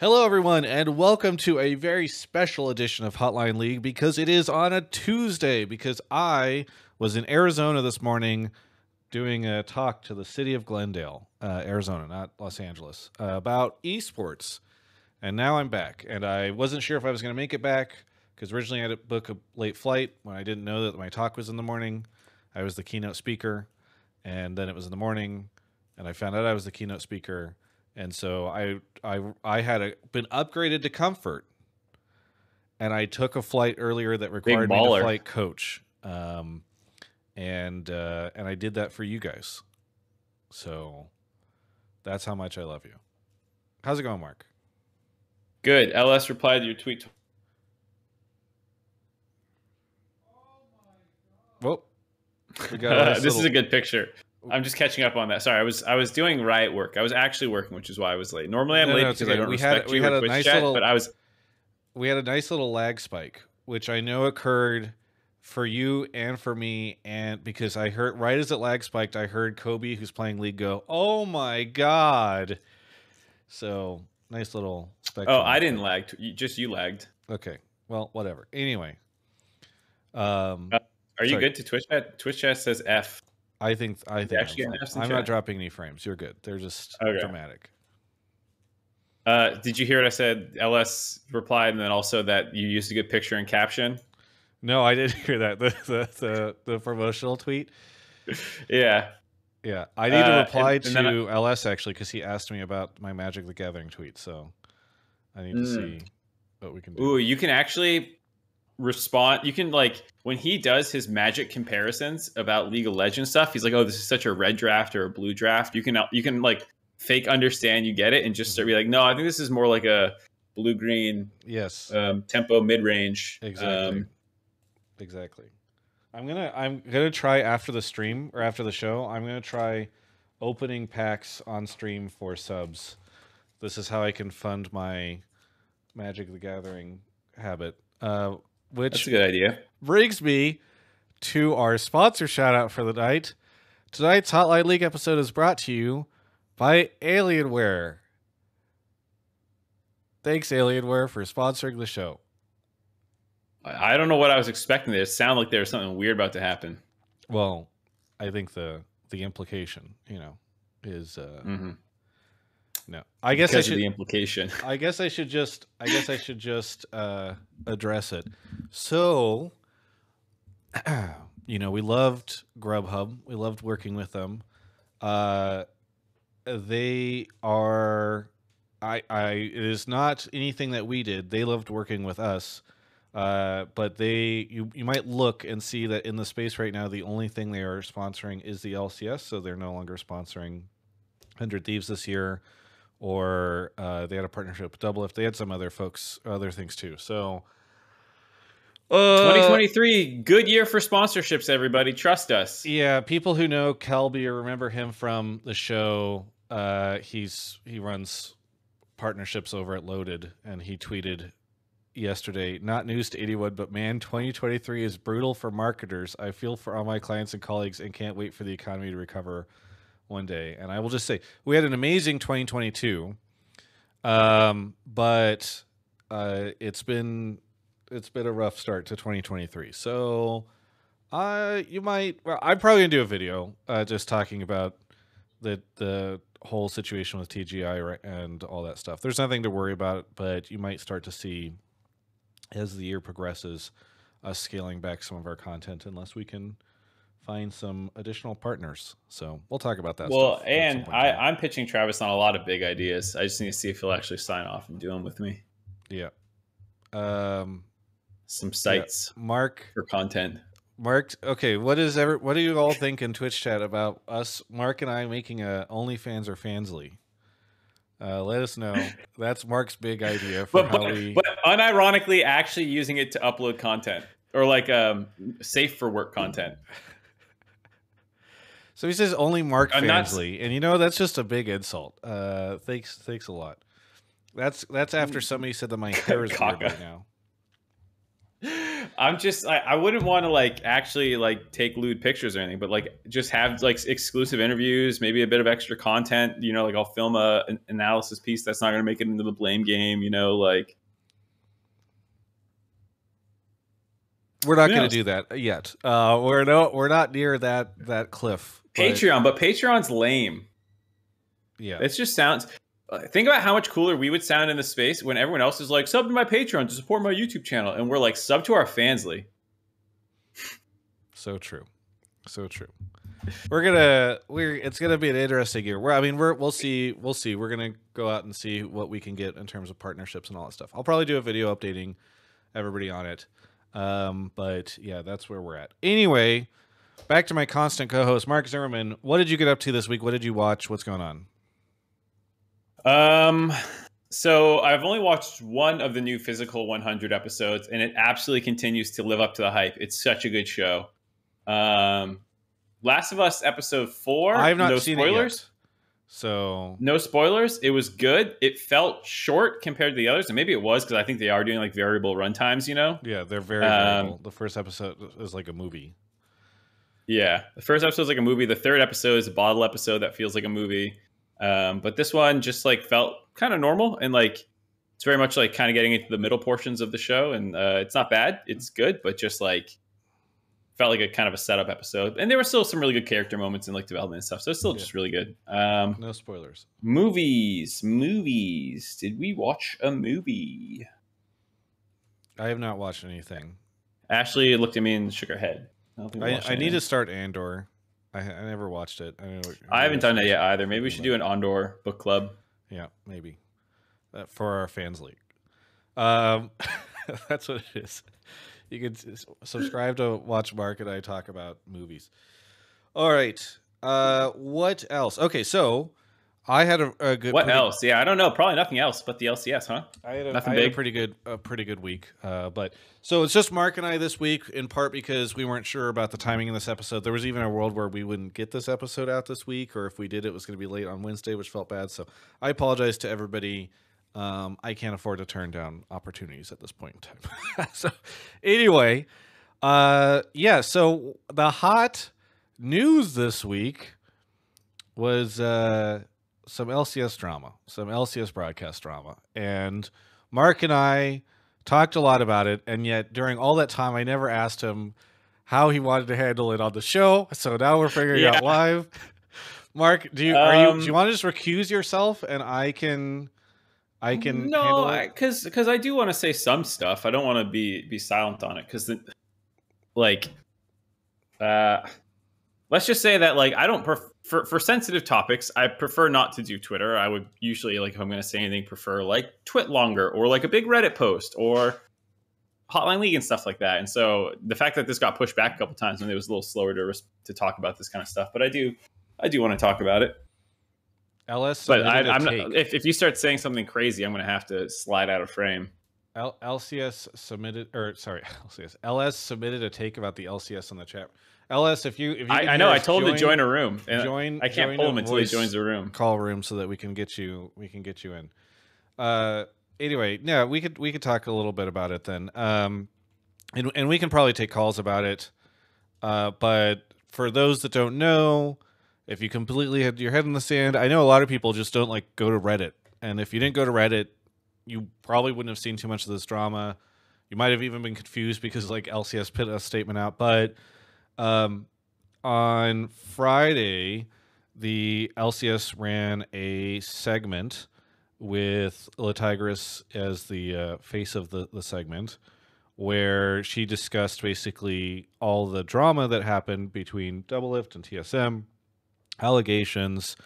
Hello, everyone, and welcome to a very special edition of Hotline League because it is on a Tuesday. Because I was in Arizona this morning doing a talk to the city of Glendale, uh, Arizona, not Los Angeles, uh, about esports. And now I'm back, and I wasn't sure if I was going to make it back because originally I had to book a late flight when I didn't know that my talk was in the morning. I was the keynote speaker, and then it was in the morning, and I found out I was the keynote speaker and so I I I had a, been upgraded to comfort, and I took a flight earlier that required me to flight coach, um, and uh, and I did that for you guys. So that's how much I love you. How's it going, Mark? Good. LS replied to your tweet. Well, we got this little... is a good picture. I'm just catching up on that. Sorry, I was I was doing riot work. I was actually working, which is why I was late. Normally I'm no, late no, because okay. I don't we respect had, you we had a nice chat, little, but I was. We had a nice little lag spike, which I know occurred for you and for me, and because I heard right as it lag spiked, I heard Kobe, who's playing League, go, "Oh my god!" So nice little. Oh, I didn't lag. Just you lagged. Okay. Well, whatever. Anyway. Um, uh, are you sorry. good to Twitch chat? Twitch chat says F. I think I think I'm, I'm not dropping any frames. You're good. They're just okay. dramatic. Uh, did you hear what I said? LS replied, and then also that you used a good picture and caption. No, I didn't hear that. The the the, the promotional tweet. yeah, yeah. I need to uh, reply uh, and, and to I, LS actually because he asked me about my Magic the Gathering tweet. So I need to mm. see what we can do. Ooh, you can actually respond you can like when he does his magic comparisons about league of legends stuff he's like oh this is such a red draft or a blue draft. You can you can like fake understand you get it and just start be like no i think this is more like a blue green yes. um, tempo mid-range exactly. Um, exactly. I'm gonna i'm gonna try after the stream or after the show i'm gonna try opening packs on stream for subs. This is how i can fund my magic the gathering habit. Uh, which That's a good idea. Brings me to our sponsor shout out for the night. Tonight's Hotline League episode is brought to you by Alienware. Thanks, Alienware, for sponsoring the show. I don't know what I was expecting. It sounded like there was something weird about to happen. Well, I think the the implication, you know, is uh, mm-hmm. No, I guess I should, the implication. I guess I should just. I guess I should just uh, address it. So, you know, we loved Grubhub. We loved working with them. Uh, they are. I. I. It is not anything that we did. They loved working with us. Uh, but they you you might look and see that in the space right now the only thing they are sponsoring is the LCS so they're no longer sponsoring 100 Thieves this year or uh, they had a partnership with Doublelift. They had some other folks, other things too. So, uh, 2023, good year for sponsorships. Everybody, trust us. Yeah, people who know Kelby or remember him from the show. Uh, he's he runs partnerships over at Loaded, and he tweeted yesterday, not news to anyone, but man, 2023 is brutal for marketers. I feel for all my clients and colleagues and can't wait for the economy to recover one day. And I will just say we had an amazing 2022, um, but uh, it's been it's been a rough start to 2023. So uh, you might. Well, I'm probably gonna do a video uh, just talking about the the whole situation with TGI and all that stuff. There's nothing to worry about, but you might start to see as the year progresses us scaling back some of our content unless we can find some additional partners. So we'll talk about that. Well, and I, I'm pitching Travis on a lot of big ideas. I just need to see if he'll actually sign off and do them with me. Yeah. Um, some sites. Yeah. Mark for content. Mark, okay, what is ever? What do you all think in Twitch chat about us, Mark and I, making a OnlyFans or Fansly? Uh, let us know. That's Mark's big idea for but, how but, we. But unironically, actually using it to upload content or like um, safe for work content. So he says only Mark I'm Fansley, not... and you know that's just a big insult. Uh, thanks, thanks a lot. That's that's after somebody said that my hair is weird right now. I'm just I, I wouldn't want to like actually like take lewd pictures or anything, but like just have like exclusive interviews, maybe a bit of extra content. You know, like I'll film a an analysis piece that's not going to make it into the blame game. You know, like We're not going to do that yet. Uh, we're no, we're not near that that cliff. But- Patreon, but Patreon's lame. yeah. It just sounds. uh, Think about how much cooler we would sound in the space when everyone else is like sub to my Patreon to support my YouTube channel, and we're like sub to our Fansly. So true. So true. We're gonna we're it's gonna be an interesting year. We're I mean we're we'll see we'll see. We're gonna go out and see what we can get in terms of partnerships and all that stuff. I'll probably do a video updating everybody on it. Um, but yeah, that's where we're at. Anyway, back to my constant co-host Mark Zimmerman. What did you get up to this week? What did you watch? What's going on? Um, so I've only watched one of the new Physical 100 episodes, and it absolutely continues to live up to the hype. It's such a good show. Um, Last of Us episode four. I have not no seen spoilers. it yet. So No spoilers. It was good. It felt short compared to the others, and maybe it was because I think they are doing like variable runtimes. You know. yeah, they're very Um, variable. The first episode is like a movie. Yeah, the first episode is like a movie. The third episode is a bottle episode that feels like a movie. Um, but this one just like felt kind of normal and like it's very much like kind of getting into the middle portions of the show, and uh, it's not bad. It's good, but just like felt like a kind of a setup episode. And there were still some really good character moments and like development and stuff. So it's still Yeah. just really good. Um, No spoilers. movies, movies. Did we watch a movie? I have not watched anything. Ashley looked at me and shook her head. I, don't think we I, need to start Andor. I, I never watched it. I, know, I haven't done that yet either. Maybe we should do an Andor book club. Yeah, maybe uh, for our fans league. Um, that's what it is. You can subscribe to watch Mark and I talk about movies. All right. Uh, what else? Okay, so I had a, a good. What pretty- else? Yeah, I don't know. Probably nothing else but the LCS, huh? I had a, Nothing I had a big? pretty good, a pretty good week. Uh, but so it's just Mark and I this week, in part because we weren't sure about the timing of this episode. There was even a world where we wouldn't get this episode out this week, or if we did, it was going to be late on Wednesday, which felt bad. So I apologize to everybody. Um, I can't afford to turn down opportunities at this point in time. so anyway, uh, yeah. So the hot news this week was uh, some LCS drama, some LCS broadcast drama, and Mark and I talked a lot about it. And yet, during all that time, I never asked him how he wanted to handle it on the show. So now we're figuring Yeah. out live. Mark, do you are you Um, do you want to just recuse yourself and I can I can no, handle it? because because I do want to say some stuff. I don't want to be be silent on it because like uh let's just say that like I don't pref- for for sensitive topics I prefer not to do Twitter. I would usually like if I'm going to say anything prefer like twit longer or like a big Reddit post or Hotline League and stuff like that. And so the fact that this got pushed back a couple times when it was a little slower to to talk about this kind of stuff, but I do I do want to talk about it. LS But I, submitted a I'm not, if if you start saying something crazy, I'm going to have to slide out of frame. L- LCS submitted, or sorry, LCS. LS submitted a take about the LCS in the chat. LS, if you, if you I, I know. I told him to join a room, and join. I can't join pull him until he joins the room. Call room so that we can get you. We can get you in. Uh, anyway, yeah, we could we could talk a little bit about it then. Um, and and we can probably take calls about it. Uh, but for those that don't know, if you completely had your head in the sand, I know a lot of people just don't like go to Reddit. And if you didn't go to Reddit, you probably wouldn't have seen too much of this drama. You might have even been confused because like LCS put a statement out. But um, on Friday, the LCS ran a segment with Latigris as the uh, face of the, the segment, where she discussed basically all the drama that happened between Doublelift and TSM, allegations,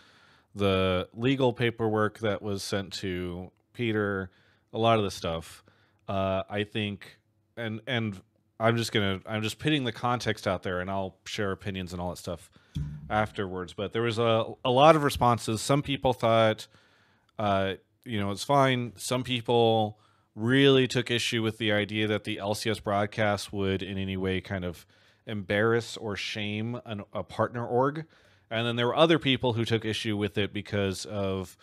the legal paperwork that was sent to Peter, a lot of the stuff. Uh, I think, and and I'm just gonna I'm just putting the context out there, and I'll share opinions and all that stuff afterwards. But there was a a lot of responses. Some people thought, uh, you know, it's fine. Some people really took issue with the idea that the LCS broadcast would in any way kind of embarrass or shame an, a partner org. And then there were other people who took issue with it because of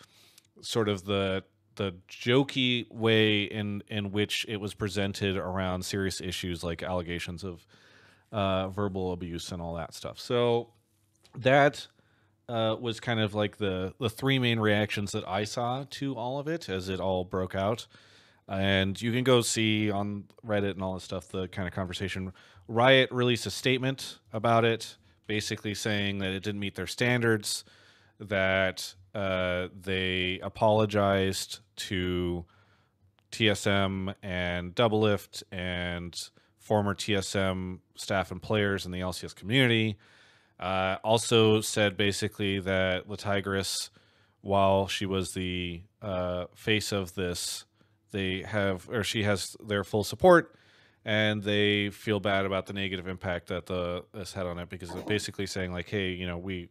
sort of the the jokey way in in which it was presented around serious issues like allegations of uh, verbal abuse and all that stuff. So that uh, was kind of like the the three main reactions that I saw to all of it as it all broke out. And you can go see on Reddit and all this stuff the kind of conversation. Riot released a statement about it, basically saying that it didn't meet their standards, that uh, they apologized to TSM and Doublelift and former TSM staff and players in the LCS community. Uh, also said basically that La Tigress, while she was the uh, face of this, they have or she has their full support, and they feel bad about the negative impact that the this had on it because they're basically saying like, hey, you know, we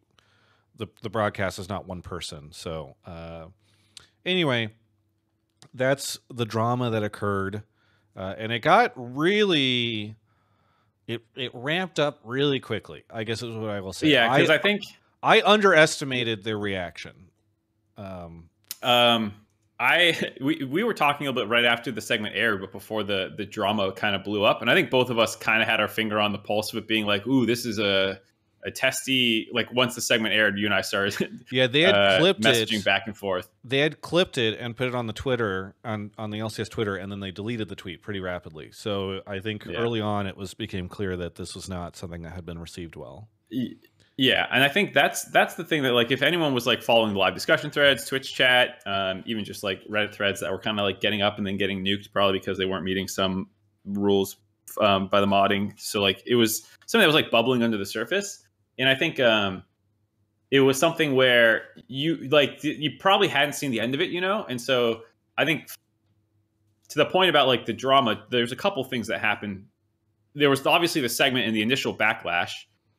the the broadcast is not one person. So uh, anyway, that's the drama that occurred, uh, and it got really. It, it ramped up really quickly. I guess is what I will say. Yeah, because I, I, think I underestimated their reaction. Um, um, I we, we were talking a little bit right after the segment aired, but before the the drama kind of blew up, and I think both of us kind of had our finger on the pulse of it, being like, "Ooh, this is a a testy like once the segment aired you and i started yeah they had uh, clipped messaging it back and forth. They had clipped it and put it on the twitter on on the lcs twitter and then they deleted the tweet pretty rapidly. So i think yeah. early on it was became clear that this was not something that had been received well. Yeah and i think that's that's the thing that like if anyone was like following the live discussion threads twitch chat um, even just like reddit threads that were kind of like getting up and then getting nuked probably because they weren't meeting some rules um, by the modding. So like it was something that was like bubbling under the surface and I think um, it was something where you like you probably hadn't seen the end of it, you know, and so I think to the point about like the drama, there's a couple things that happened. There was obviously the segment in the initial backlash,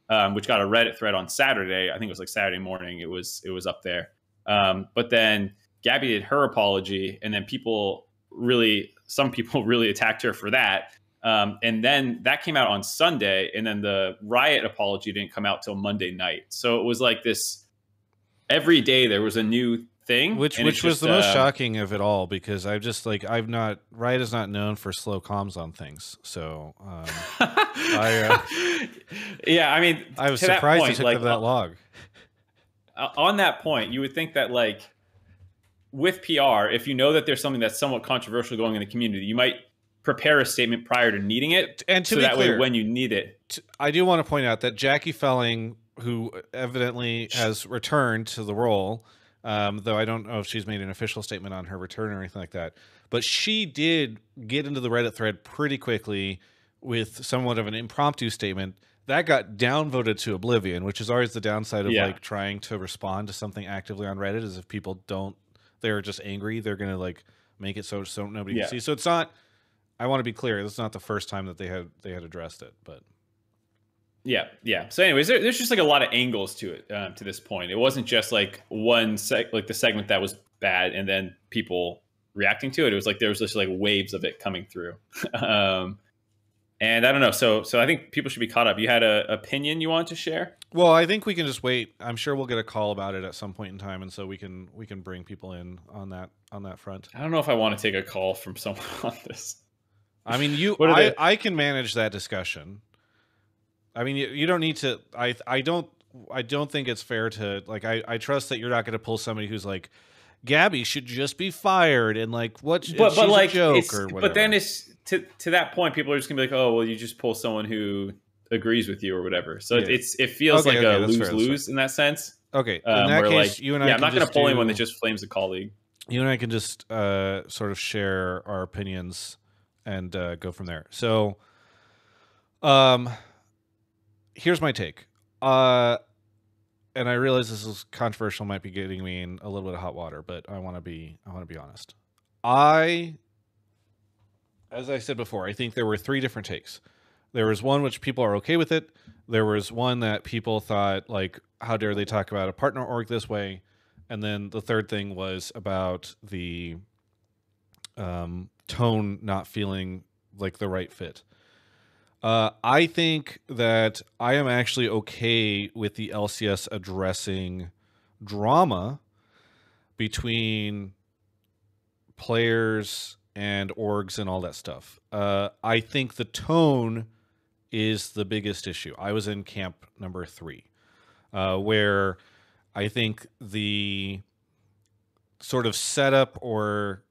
um, which got a Reddit thread on Saturday. I think it was like Saturday morning. It was it was up there, um, but then Gabby did her apology, and then people really, some people really attacked her for that. Um, and then that came out on Sunday, and then the riot apology didn't come out till Monday night. So it was like this every day there was a new thing, which which was just, the most uh, shocking of it all because I've just like I've not riot is not known for slow comms on things. So um, I, uh, yeah, I mean, I was surprised point, it took like, that long. Uh, on that point, you would think that like with PR, if you know that there's something that's somewhat controversial going in the community, you might prepare a statement prior to needing it, and to so that clear, way when you need it. I do want to point out that Jackie Felling, who evidently has returned to the role, um, though I don't know if she's made an official statement on her return or anything like that, but she did get into the Reddit thread pretty quickly with somewhat of an impromptu statement that got downvoted to oblivion, which is always the downside of yeah. like trying to respond to something actively on Reddit. Is if people don't, they're just angry, they're gonna like make it so so nobody yeah. can see. So it's not I want to be clear. This is not the first time that they had they had addressed it, but yeah, yeah. So, anyways, there, there's just like a lot of angles to it uh, to this point. It wasn't just like one seg- like the segment that was bad and then people reacting to it. It was like there was just like waves of it coming through. um, and I don't know. So, so I think people should be caught up. You had an opinion you want to share? Well, I think we can just wait. I'm sure we'll get a call about it at some point in time, and so we can we can bring people in on that on that front. I don't know if I want to take a call from someone on this. I mean, you, I, I can manage that discussion. I mean, you, you don't need to. I, I don't, I don't think it's fair to like. I, I trust that you're not going to pull somebody who's like, Gabby should just be fired and like what? But but like, joke or whatever. but then it's to to that point, people are just gonna be like, oh well, you just pull someone who agrees with you or whatever. So yeah. it's it feels okay, like okay, a lose lose in that sense. Okay, in um, that case, like, you and I. Yeah, I'm not gonna pull do, anyone that just flames a colleague. You and I can just uh, sort of share our opinions and uh, go from there. So, um, here's my take. Uh, and I realize this is controversial, might be getting me in a little bit of hot water, but I want to be I want to be honest. I, as I said before, I think there were three different takes. There was one which people are okay with it. There was one that people thought like, how dare they talk about a partner org this way? And then the third thing was about the um, tone not feeling like the right fit. Uh, I think that I am actually okay with the LCS addressing drama between players and orgs and all that stuff. Uh, I think the tone is the biggest issue. I was in camp number three, uh, where I think the sort of setup or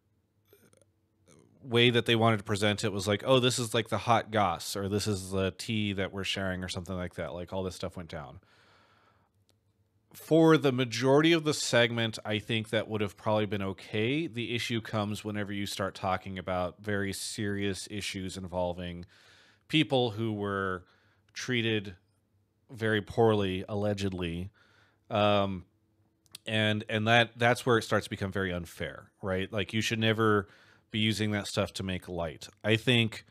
way that they wanted to present it was like, oh, this is like the hot goss, or this is the tea that we're sharing, or something like that. Like all this stuff went down. For the majority of the segment, I think that would have probably been okay. The issue comes whenever you start talking about very serious issues involving people who were treated very poorly, allegedly. Um, and and that that's where it starts to become very unfair, right? Like you should never be using that stuff to make light. I think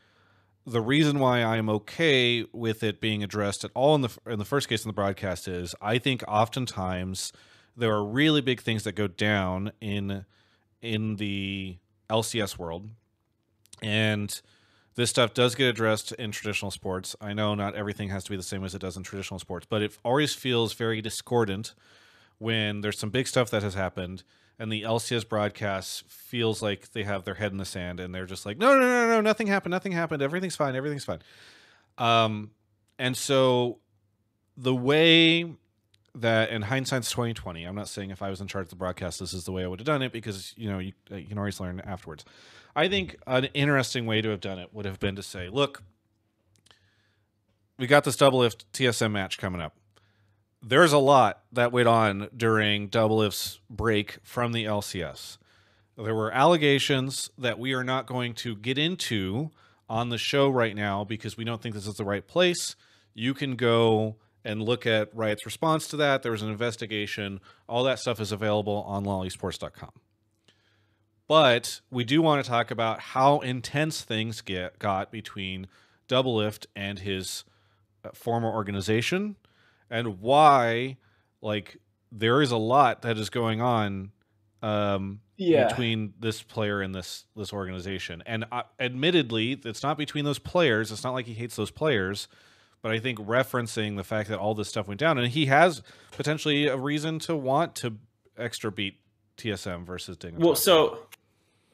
the reason why I'm okay with it being addressed at all in the in the first case in the broadcast is I think oftentimes there are really big things that go down in in the LCS world, and this stuff does get addressed in traditional sports. I know not everything has to be the same as it does in traditional sports, but it always feels very discordant when there's some big stuff that has happened and the LCS broadcast feels like they have their head in the sand and they're just like, no, no, no, no, nothing happened, nothing happened, everything's fine, everything's fine. Um, and so the way that in hindsight's 2020 i'm not saying if i was in charge of the broadcast this is the way i would have done it because you know you, you can always learn afterwards i think an interesting way to have done it would have been to say look we got this Doublelift tsm match coming up there's a lot that went on during Double Doublelift's break from the LCS. There were allegations that we are not going to get into on the show right now because we don't think this is the right place. You can go and look at Riot's response to that. There was an investigation. All that stuff is available on lolesports.com. But we do want to talk about how intense things get got between Doublelift and his uh, former organization and why like there is a lot that is going on um Yeah. between this player and this this organization and uh, admittedly it's not between those players it's not like he hates those players but i think referencing the fact that all this stuff went down and he has potentially a reason to want to extra beat tsm versus Ding. Well, so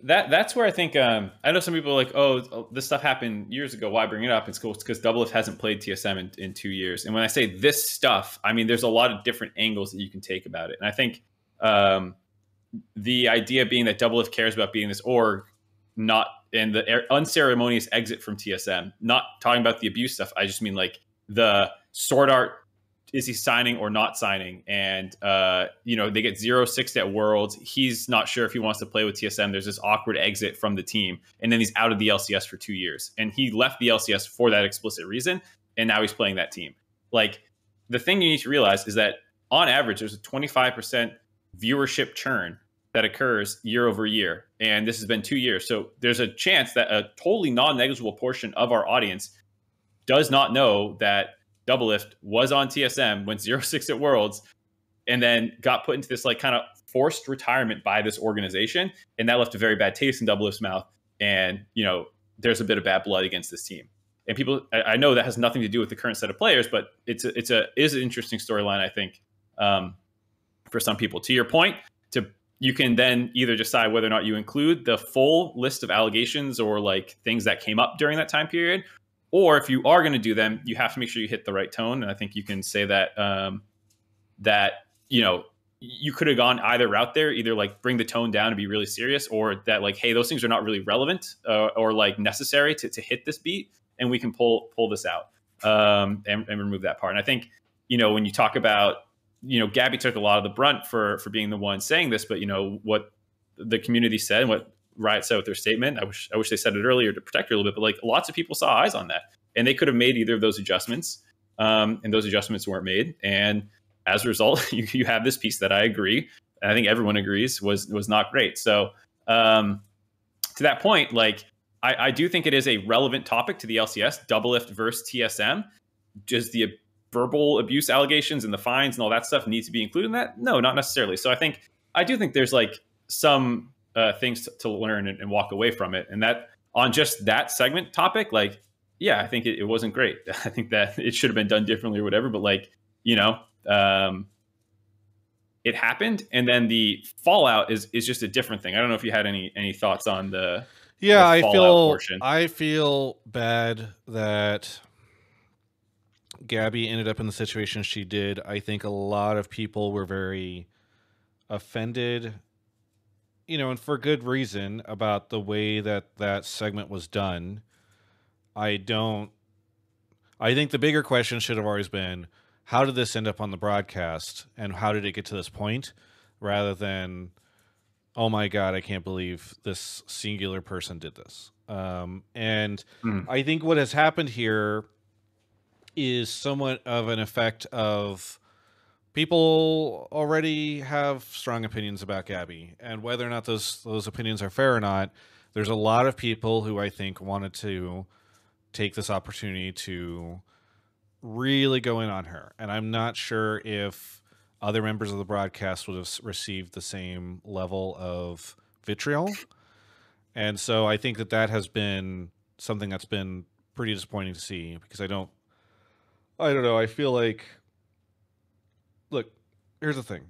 that that's where I think um, I know some people are like, oh, this stuff happened years ago. Why bring it up? It's cool because Doublelift hasn't played TSM in, in two years. And when I say this stuff, I mean there's a lot of different angles that you can take about it. And I think um, the idea being that Doublelift cares about being this org, not and the er- unceremonious exit from TSM. Not talking about the abuse stuff. I just mean like the sword art is he signing or not signing? And uh, you know, they get zero six at Worlds. He's not sure if he wants to play with TSM. There's this awkward exit from the team, and then he's out of the LCS for two years. And he left the LCS for that explicit reason, and now he's playing that team. Like the thing you need to realize is that on average, there's a 25% viewership churn that occurs year over year, and this has been two years. So there's a chance that a totally non-negligible portion of our audience does not know that Doublelift was on TSM, went 06 at Worlds, and then got put into this like kind of forced retirement by this organization. And that left a very bad taste in Doublelift's mouth. And, you know, there's a bit of bad blood against this team. And people, I, I know that has nothing to do with the current set of players, but it's a, it's a is an interesting storyline, I think, um, for some people. To your point, to you can then either decide whether or not you include the full list of allegations or like things that came up during that time period, or if you are going to do them, you have to make sure you hit the right tone. And I think you can say that um, that you know you could have gone either route there, either like bring the tone down and be really serious, or that like, hey, those things are not really relevant uh, or like necessary to, to hit this beat, and we can pull pull this out um, and, and remove that part. And I think you know when you talk about you know Gabby took a lot of the brunt for for being the one saying this, but you know what the community said and what Riot said with their statement. I wish I wish they said it earlier to protect her a little bit, but like lots of people saw eyes on that, and they could have made either of those adjustments, um, and those adjustments weren't made. And as a result, you, you have this piece that I agree, I think everyone agrees was was not great. So um, to that point, like I, I do think it is a relevant topic to the LCS, Doublelift versus TSM. Just the verbal abuse allegations and the fines and all that stuff need to be included in that? No, not necessarily. So I think I do think there's like some uh, things to, to learn and, and, walk away from it. And that on just that segment topic, like, yeah, I think it, it, wasn't great. I think that it should have been done differently or whatever. But like, you know, um, it happened, and then the fallout is is just a different thing. I don't know if you had any any thoughts on the yeah. the I feel portion. I feel bad that Gabby ended up in the situation she did. I think a lot of people were very offended, you know, and for good reason about the way that that segment was done. I don't. I think the bigger question should have always been how did this end up on the broadcast and how did it get to this point rather than oh my god i can't believe this singular person did this um, and Mhm. i think what has happened here is somewhat of an effect of people already have strong opinions about gabby and whether or not those those opinions are fair or not there's a lot of people who i think wanted to take this opportunity to really go in on her. And I'm not sure if other members of the broadcast would have received the same level of vitriol. And so I think that that has been something that's been pretty disappointing to see because I don't, I don't know. I feel like, here's the thing.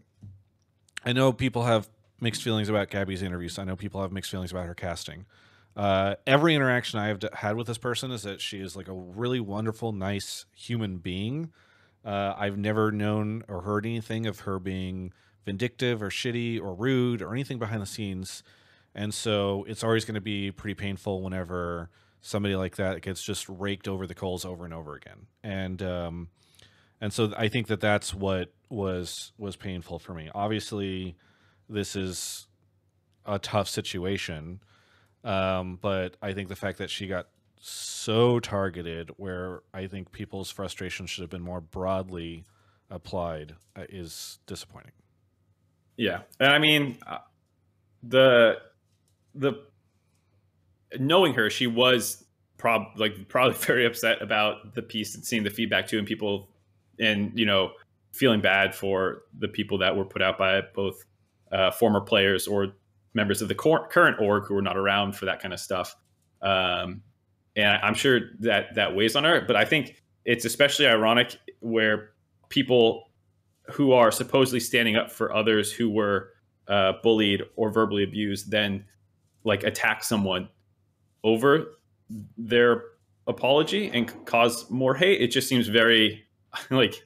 I know people have mixed feelings about Gabby's interviews. I know people have mixed feelings about her casting. Uh, every interaction I have had with this person is that she is like a really wonderful, nice human being. Uh, I've never known or heard anything of her being vindictive or shitty or rude or anything behind the scenes. And so it's always going to be pretty painful whenever somebody like that gets just raked over the coals over and over again. And um, and so I think that that's what was was painful for me. Obviously, this is a tough situation. Um, but I think the fact that she got so targeted, where I think people's frustration should have been more broadly applied, uh, is disappointing. Yeah, and I mean uh, the the knowing her, she was prob like probably very upset about the piece and seeing the feedback too, and people and you know feeling bad for the people that were put out by both uh, former players or members of the cor- current org who were not around for that kind of stuff. Um, and I'm sure that that weighs on her, but I think it's especially ironic where people who are supposedly standing up for others who were uh, bullied or verbally abused then like attack someone over their apology and cause more hate it just seems very like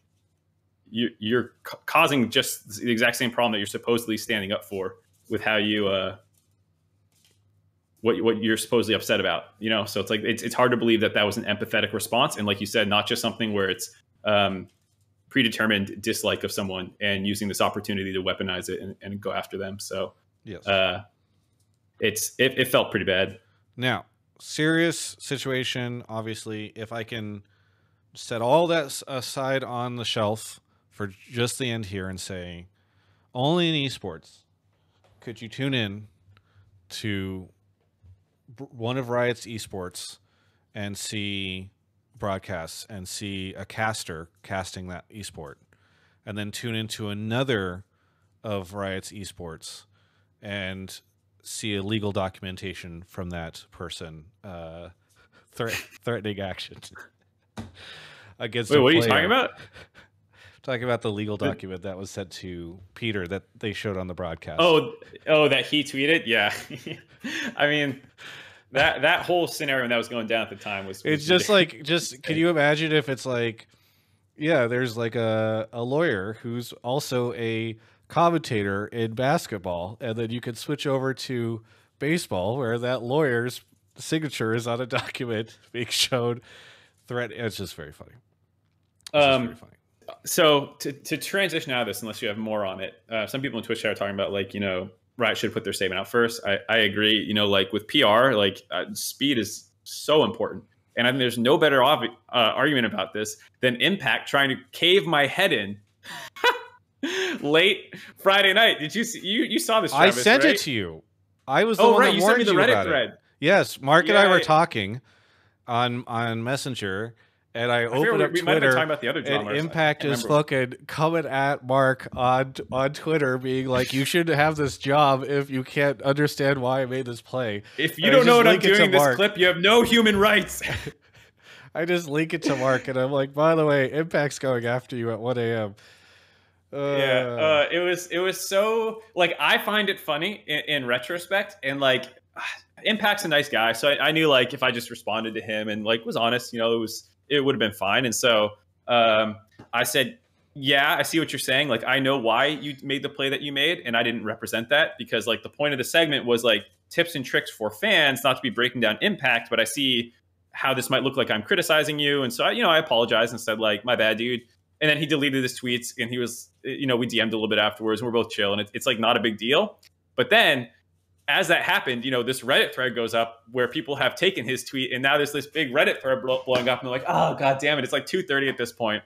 you, you're ca- causing just the exact same problem that you're supposedly standing up for with how you uh what what you're supposedly upset about you know so it's like it's, it's hard to believe that that was an empathetic response and like you said not just something where it's um predetermined dislike of someone and using this opportunity to weaponize it and, and go after them. So Yes. uh, it's it, it felt pretty bad. Now, serious situation. Obviously, if I can set all that aside on the shelf for just the end here and say, only in esports could you tune in to one of Riot's esports and see broadcasts and see a caster casting that esport, and then tune into another of Riot's esports and see a legal documentation from that person uh, threat, threatening action against. Wait, what are you talking about? Talking about the legal document that was sent to Peter that they showed on the broadcast. Oh, oh, that he tweeted. Yeah, I mean that that whole scenario that was going down at the time was. was it's just ridiculous. like just can you imagine if it's like yeah there's like a, a lawyer who's also a commentator in basketball and then you could switch over to baseball where that lawyer's signature is on a document being shown threat it's just very funny It's just Um, very funny. So to, to transition out of this unless you have more on it uh, some people in twitch are talking about like you know riot should put their statement out first. I, I agree you know like with pr like uh, speed is so important. And i think there's no better uh, argument about this than impact trying to cave my head in late friday night. Did you see you, you saw this i sent right? it to you. I was the oh one right that you sent me warned the reddit about it. thread. Yes mark and i were I- talking on on messenger and i, I opened we, up we might have been twitter talking about the other drama and or something. I Impact is fucking coming at Mark on on Twitter, being like, "You should have this job if you can't understand why I made this play." if you don't know what i'm link it to doing in this Mark. clip you have no human rights I just link it to Mark, and I'm like, "By the way, Impact's going after you at 1 a.m." Uh, yeah, uh, it was it was so like I find it funny in, in retrospect, and like Impact's a nice guy, so I, I, knew like if I just responded to him and like was honest, you know, it was it would have been fine. And so um, I said, yeah, I see what you're saying. Like I know why you made the play that you made, and I didn't represent that because like the point of the segment was like tips and tricks for fans, not to be breaking down Impact, but I see how this might look like I'm criticizing you, and so I, you know I apologized and said like my bad, dude. And then he deleted his tweets, and he was, you know, we DM'd a little bit afterwards, and we're both chill, and it, it's like not a big deal. But then as that happened, you know, this Reddit thread goes up where people have taken his tweet, and now there's this big Reddit thread blowing up, and they're like, "Oh god damn it!" It's like 2:30 at this point.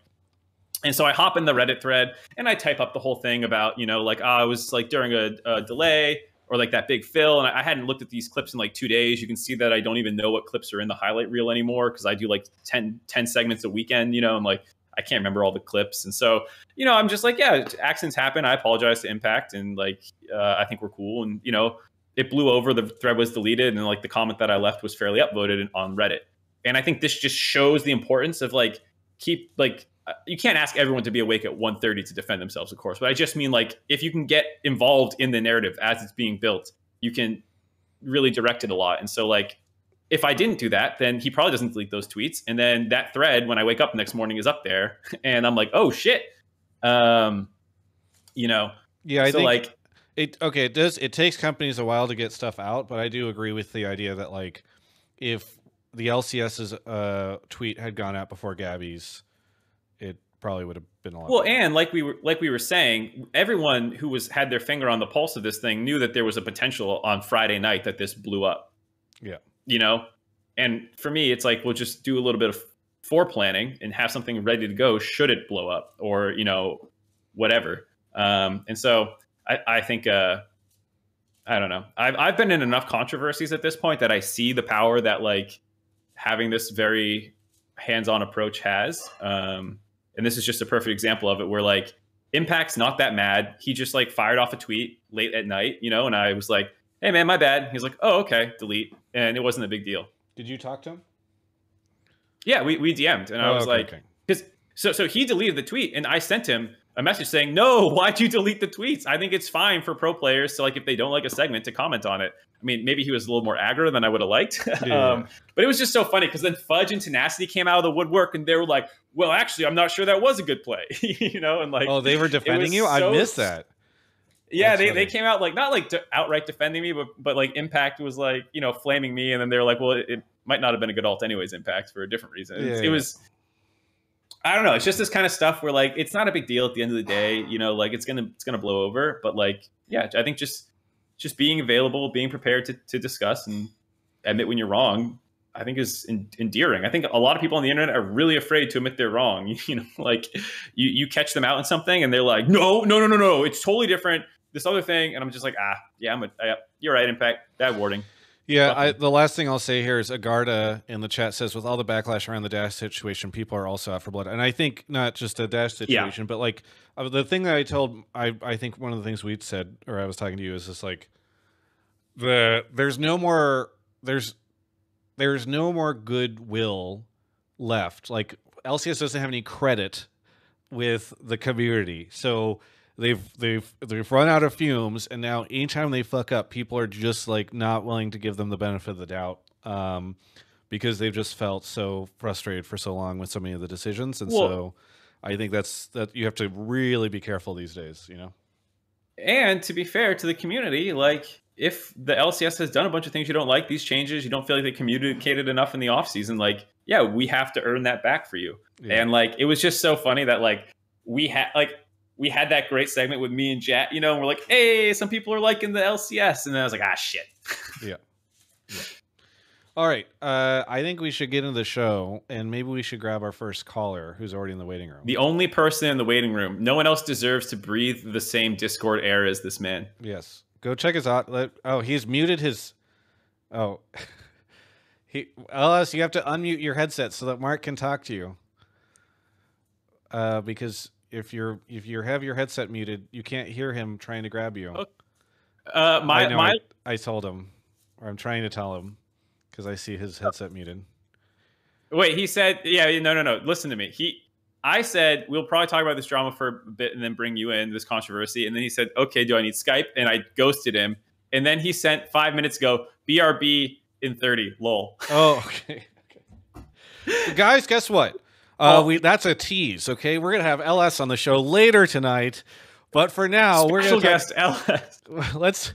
And so I hop in the Reddit thread and I type up the whole thing about, you know, like, oh, I was like during a, a delay or like that big fill. And I hadn't looked at these clips in like two days. You can see that I don't even know what clips are in the highlight reel anymore because I do like 10, 10 segments a weekend, you know, and like I can't remember all the clips. And so, you know, I'm just like, yeah, accidents happen. I apologize to Impact. And like, uh, I think we're cool. And, you know, it blew over. The thread was deleted, and like the comment that I left was fairly upvoted on Reddit. And I think this just shows the importance of like keep like uh, you can't ask everyone to be awake at 1.30 to defend themselves of course but i just mean like if you can get involved in the narrative as it's being built you can really direct it a lot and so like if i didn't do that then he probably doesn't delete those tweets and then that thread when i wake up the next morning is up there and i'm like oh shit um you know yeah i so think like it okay, it does it takes companies a while to get stuff out, but I do agree with the idea that like if the LCS's uh, tweet had gone out before Gabby's, it probably would have been a lot. Well, better. and like we were like we were saying, everyone who was had their finger on the pulse of this thing knew that there was a potential on Friday night that this blew up. Yeah. You know? And for me, it's like we'll just do a little bit of planning and have something ready to go should it blow up or, you know, whatever. Um, and so I, I think uh, I don't know. I've I've been in enough controversies at this point that I see the power that like having this very hands-on approach has. Um, and this is just a perfect example of it, where like Impact's not that mad. He just like fired off a tweet late at night, you know, and I was like, "Hey man, my bad." He's like, "Oh okay, delete," and it wasn't a big deal. Did you talk to him? Yeah, we we DM'd, and Oh, I was okay, like, okay. because so so he deleted the tweet, and I sent him a message saying, "No, why'd you delete the tweets? I think it's fine for pro players to like if they don't like a segment to comment on it." I mean, maybe he was a little more aggro than I would have liked, Yeah. um, but it was just so funny because then Fudge and Tenacity came out of the woodwork, and they were like, "Well, actually, I'm not sure that was a good play," you know, and like, Oh, they were defending you. I missed that. yeah, That's they, funny. they came out like not like outright defending me, but but like Impact was like you know flaming me, and then they were like, well, it, it might not have been a good alt anyways, Impact for a different reason. Yeah, it yeah. was, I don't know, it's just this kind of stuff where like it's not a big deal at the end of the day, you know, like it's gonna it's gonna blow over, but like yeah, I think just just being available, being prepared to to discuss and admit when you're wrong. I think is en- endearing. I think a lot of people on the internet are really afraid to admit they're wrong. You know, like you you catch them out in something and they're like, no, no, no, no, no, it's totally different. This other thing, and I'm just like, ah, yeah, I'm a, I, you're right. Impact, bad wording. Yeah, I, the last thing I'll say here is Agarda in the chat says, with all the backlash around the Dash situation, people are also out for blood. And I think not just a Dash Yeah. situation, but like uh, the thing that I told, I, I think one of the things we'd said, or I was talking to you, is just like the there's no more there's there's no more goodwill left. Like LCS doesn't have any credit with the community, so they've they've they've run out of fumes and now anytime they fuck up people are just like not willing to give them the benefit of the doubt um because they've just felt so frustrated for so long with so many of the decisions and Well- so i think that's that you have to really be careful these days you know And to be fair to the community, like if the LCS has done a bunch of things you don't like, these changes, you don't feel like they communicated enough in the offseason, like, yeah, we have to earn that back for you. Yeah. And like it was just so funny that like we had like we had that great segment with me and Jack, you know, and we're like, hey, some people are liking the LCS. And then I was like, ah shit. Yeah. All right uh i think we should get into the show and maybe we should grab our first caller who's already in the waiting room The only person in the waiting room. No one else deserves to breathe the same Discord air as this man. Yes. Go check us out. Let, oh, he's muted his. Oh. he LS, you have to unmute your headset so that Mark can talk to you. Uh, because if you're if you have your headset muted, you can't hear him trying to grab you. Okay. Uh my I know, my I, I told him, or I'm trying to tell him, because I see his headset muted. Wait, he said, yeah, no, no, no. Listen to me. He, I said we'll probably talk about this drama for a bit and then bring you in this controversy. And then he said, "Okay, do I need Skype?" And I ghosted him. And then he sent five minutes ago, "BRB in 30." Lol. Oh, okay. okay. Guys, guess what? Uh, we that's a tease. Okay, we're gonna have LS on the show later tonight, but for now, we're Special gonna guest LS. let's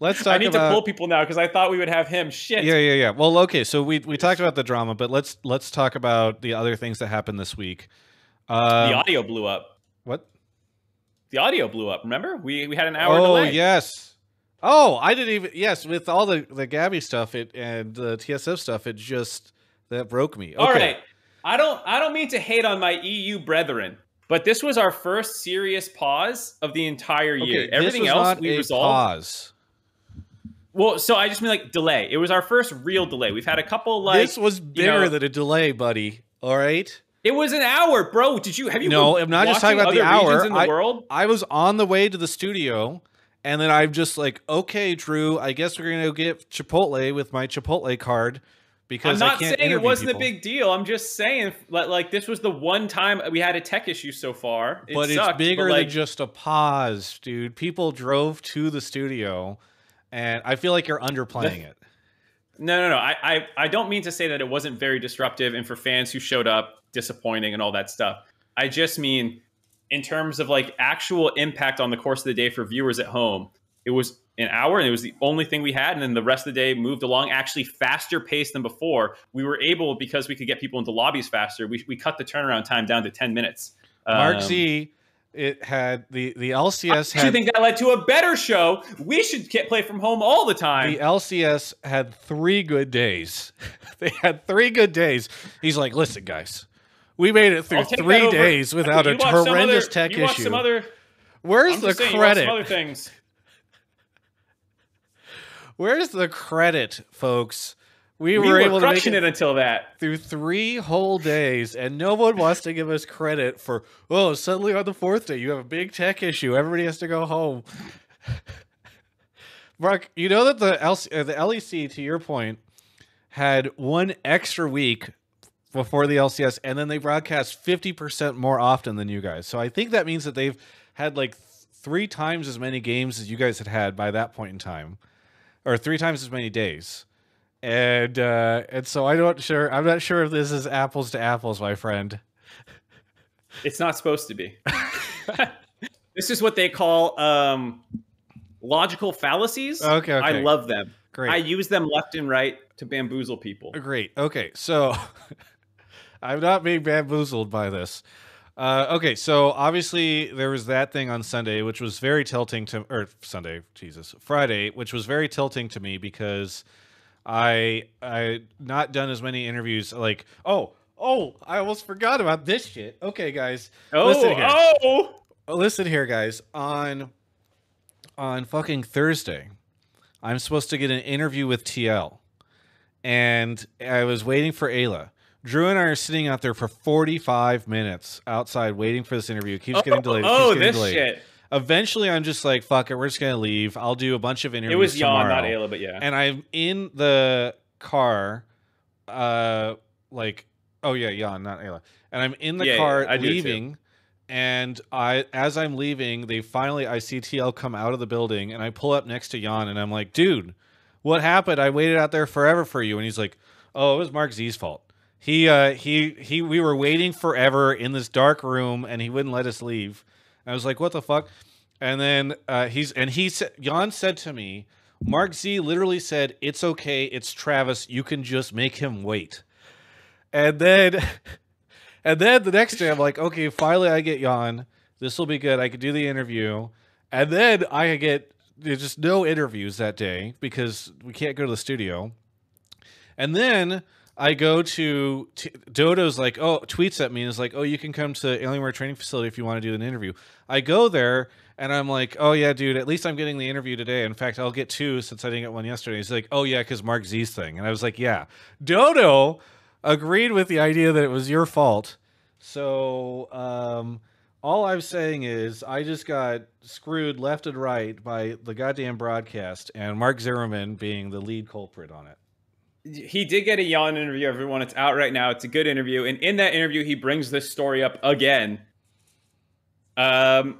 let's talk I need about. to pull people now because I thought we would have him. Shit. Yeah, yeah, yeah. Well, okay. So we we talked about the drama, but let's let's talk about the other things that happened this week. Um, the audio blew up. what? The audio blew up. Remember? We we had an hour delay. Oh delay. yes. Oh, I didn't even. Yes, with all the the Gabby stuff, it and the TSF stuff, it just that broke me. Okay. All right. I don't I don't mean to hate on my EU brethren, but this was our first serious pause of the entire year. Okay, this Everything was else not we a resolved. Pause. Well, so I just mean like delay. It was our first real delay. We've had a couple like this was bigger know- than a delay, buddy. All right. it was an hour, bro. Did you have you No, I'm not just talking about the hour. in the I- world? I was on the way to the studio, and then I'm just like, okay, Drew, I guess we're gonna go get Chipotle with my Chipotle card because I'm not saying it wasn't people. a big deal. I'm just saying like, like this was the one time we had a tech issue so far. It but sucked, it's bigger but, like, than just a pause, dude. People drove to the studio, and I feel like you're underplaying it. No, no, no. I, I, I don't mean to say that it wasn't very disruptive and for fans who showed up, disappointing and all that stuff. I just mean in terms of like actual impact on the course of the day for viewers at home, it was an hour and it was the only thing we had. And then the rest of the day moved along actually faster pace than before. We were able, because we could get people into lobbies faster, we, we cut the turnaround time down to 10 minutes. Mark Um, Z, it had the the LCS I actually had think that led to a better show. We should get play from home all the time. the LCS had three good days. they had three good days. He's like, listen, guys, we made it through I'll take that three days without a You horrendous other- tech you issue. Some other, Where's I'm the saying, you credit? some other things. Where's the credit, folks? We, We were were able to make it it until that. through three whole days, and no one wants to give us credit for. Oh, suddenly on the fourth day, you have a big tech issue. Everybody has to go home. Mark, you know that the LC, uh, the LEC, to your point, had one extra week before the LCS, and then they broadcast fifty percent more often than you guys. So I think that means that they've had like th- three times as many games as you guys had had by that point in time, or three times as many days and uh, and so I don't sure I'm not sure if this is apples to apples, my friend. It's not supposed to be. this is what they call um, logical fallacies. Okay, okay. I love them. Great, I use them left and right to bamboozle people. great. Okay, so I'm not being bamboozled by this. Uh, okay, so obviously there was that thing on Sunday, which was very tilting to, or Sunday, Jesus, Friday, which was very tilting to me because I I not done as many interviews. Like, oh, oh, I almost forgot about this shit. Okay, guys, Oh, Listen here. oh! Oh, listen here, guys. On on fucking Thursday, I'm supposed to get an interview with TL, and I was waiting for Ayla. Drew and I are sitting out there for 45 minutes outside waiting for this interview. It keeps getting delayed. It keeps Oh, getting this delayed. shit. Eventually, I'm just like, fuck it, we're just gonna leave. I'll do a bunch of interviews. It was tomorrow not Ayla, but yeah. and I'm in the car, uh, like, oh yeah, Yeon, not Ayla, and I'm in the Yeah, yeah, car I leaving, and I, as I'm leaving, they finally, I see TL come out of the building, and I pull up next to Yeon, and I'm like, dude, what happened? I waited out there forever for you, and he's like, oh, it was Mark Z's fault. He, uh, he, he, we were waiting forever in this dark room, and he wouldn't let us leave. I was like, what the fuck? And then uh, he's and he said Yeon said to me, Mark Z literally said, "It's okay, it's Travis. You can just make him wait." And then, and then the next day, I'm like, "Okay, finally, I get Yeon. This will be good. I could do the interview." And then I get there's just no interviews that day because we can't go to the studio. And then I go to t- Dodo's like, oh, tweets at me and is like, oh, you can come to Alienware Training Facility if you want to do an interview. I go there and I'm like, oh yeah, dude, at least I'm getting the interview today. In fact, I'll get two since I didn't get one yesterday. He's like, oh yeah, because Mark Z's thing, and I was like, yeah. Dodo agreed with the idea that it was your fault. So um, all I'm saying is I just got screwed left and right by the goddamn broadcast and Mark Zimmerman being the lead culprit on it. He did get a Yeon interview. Everyone, it's out right now. It's a good interview, and in that interview, he brings this story up again. Um,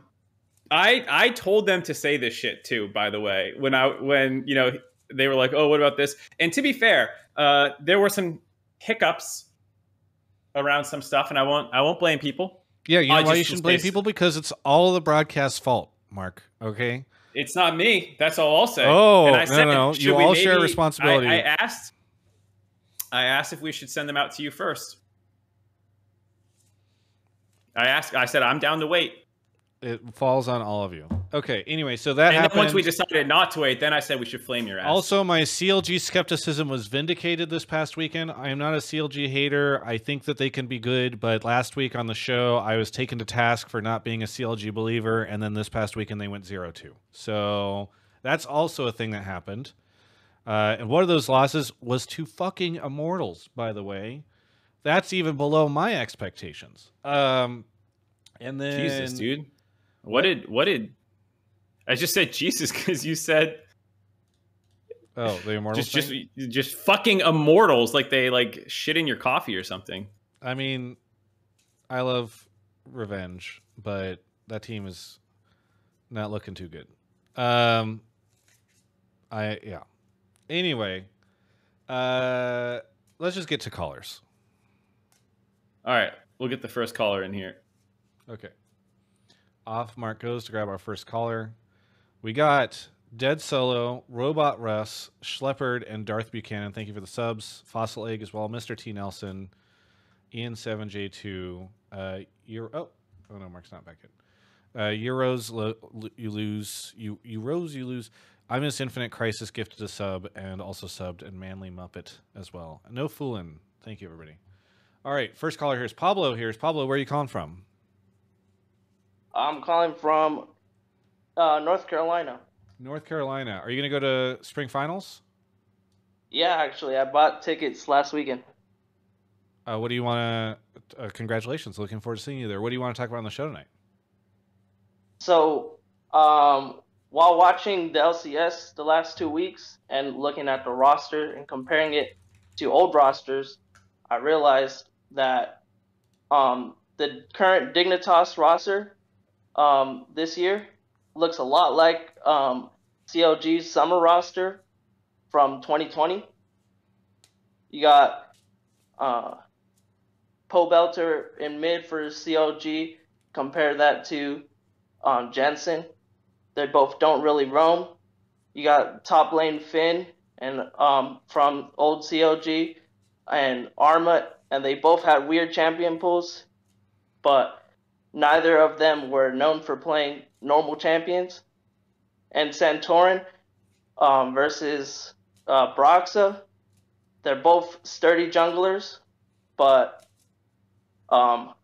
I I told them to say this shit too. By the way, when I when you know they were like, "Oh, what about this?" And to be fair, uh, there were some hiccups around some stuff, and I won't I won't blame people. Yeah, you know I why you shouldn't blame people because it's all the broadcast's fault, Mark. Okay. It's not me. That's all I'll say. Oh, And I no, no, you all share responsibility. I, I asked. I asked if we should send them out to you first. I asked. I said I'm down to wait. It falls on all of you. Okay. Anyway, so that And happened. once we decided not to wait, then I said we should flame your ass. Also, my CLG skepticism was vindicated this past weekend. I am not a CLG hater. I think that they can be good, but last week on the show, I was taken to task for not being a CLG believer, and then this past weekend they went zero two. So that's also a thing that happened. Uh, and one of those losses was to fucking Immortals, by the way. That's even below my expectations. Um, and then Jesus, dude. What did what did? I just said Jesus because you said Oh, the Immortals. just thing? just just fucking immortals like they like shit in your coffee or something. I mean, I love revenge, but that team is not looking too good. Um, I yeah. Anyway, uh, let's just get to callers. All right, we'll get the first caller in here. Okay. Off Mark goes to grab our first caller. We got Dead Solo, Robot Russ, Schleppard, and Darth Buchanan. Thank you for the subs. Fossil Egg as well. Mr. T. Nelson, Ian7J2. Uh, Euro- oh, oh no, Mark's not back yet. Uh, Euros, lo- you lose. You Euros, you lose. I miss Infinite Crisis gifted a sub and also subbed, and Manly Muppet as well. No fooling. Thank you, everybody. All right, first caller here is Pablo. Here's Pablo. Where are you calling from? I'm calling from uh, North Carolina. North Carolina. Are you going to go to spring finals? Yeah, actually, I bought tickets last weekend. Uh, what do you want to? Uh, congratulations. Looking forward to seeing you there. What do you want to talk about on the show tonight? So, um, while watching the LCS the last two weeks and looking at the roster and comparing it to old rosters, I realized that um, the current Dignitas roster um, this year looks a lot like um, CLG's summer roster from 2020. You got uh, Pobelter in mid for CLG. Compare that to um, Jensen. They both don't really roam. You got top lane Finn and um, from old CLG and Armut, and they both had weird champion pools, but neither of them were known for playing normal champions. And Santorin um, versus uh, Broxah, they're both sturdy junglers, but um,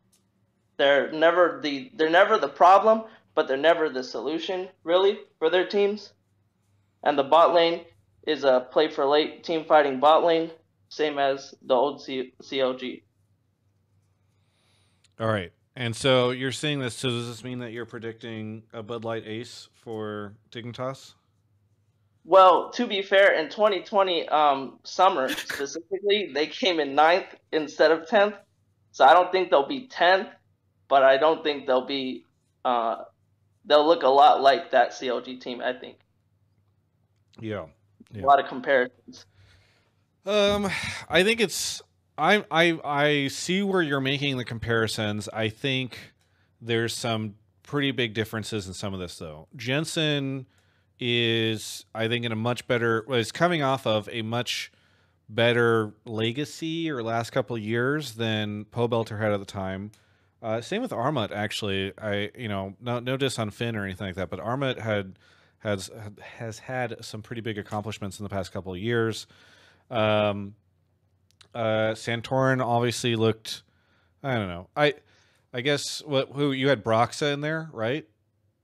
they're never the they're never the problem, but they're never the solution really for their teams. And the bot lane is a play for late team fighting bot lane, same as the old C- CLG. All right. And so you're seeing this. So does this mean that you're predicting a Bud Light ace for Dignitas? Well, to be fair, in 2020 um, summer specifically, they came in ninth instead of 10th. So I don't think they'll be 10th, but I don't think they'll be. Uh, they'll look a lot like that CLG team. I think Yeah. Yeah. a lot of comparisons. Um, I think it's I I I see where you're making the comparisons. I think there's some pretty big differences in some of this though. Jensen is I think in a much better was coming off of a much better legacy or last couple of years than Pobelter had at the time. Uh, same with Armut actually. I you know no no diss on Finn or anything like that, but Armut had has has had some pretty big accomplishments in the past couple of years. Um, uh, Santorin obviously looked. I don't know. I I guess what who you had Broxah in there, right?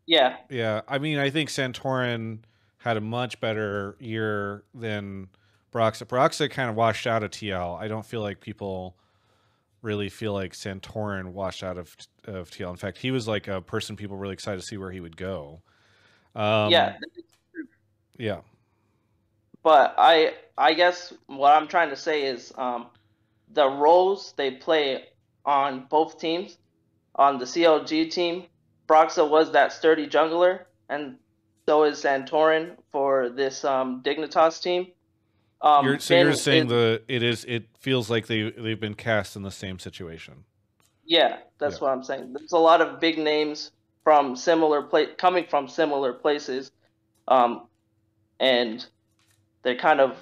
Yeah, Yeah. I mean, I think Santorin had a much better year than Broxah. Broxah kind of washed out of TL. I don't feel like people really feel like Santorin washed out of of TL. In fact, he was like a person people were really excited to see where he would go. Um, yeah. Yeah. But I I guess what I'm trying to say is um, the roles they play on both teams. On the CLG team, Broxah was that sturdy jungler, and so is Santorin for this um, Dignitas team. Um, you're, so you're saying the it is it feels like they they've been cast in the same situation. Yeah, that's yeah. what I'm saying. There's a lot of big names from similar place coming from similar places, um, and they kind of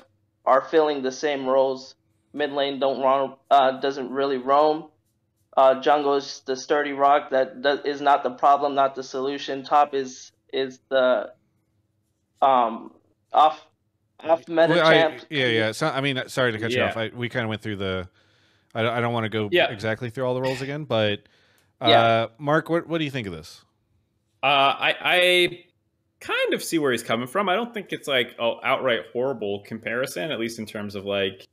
are filling the same roles. Mid lane don't roam, uh, doesn't really roam. Uh, jungle is the sturdy rock that does, is not the problem, not the solution. Top is is the um off off meta well, champ. I, yeah, yeah. So, I mean, sorry to cut yeah. you off. I, we kind of went through the. I, I don't want to go yeah. exactly through all the roles again, but uh, yeah. Mark, what what do you think of this? Uh, I I kind of see where he's coming from. I don't think it's like oh outright horrible comparison, at least in terms of like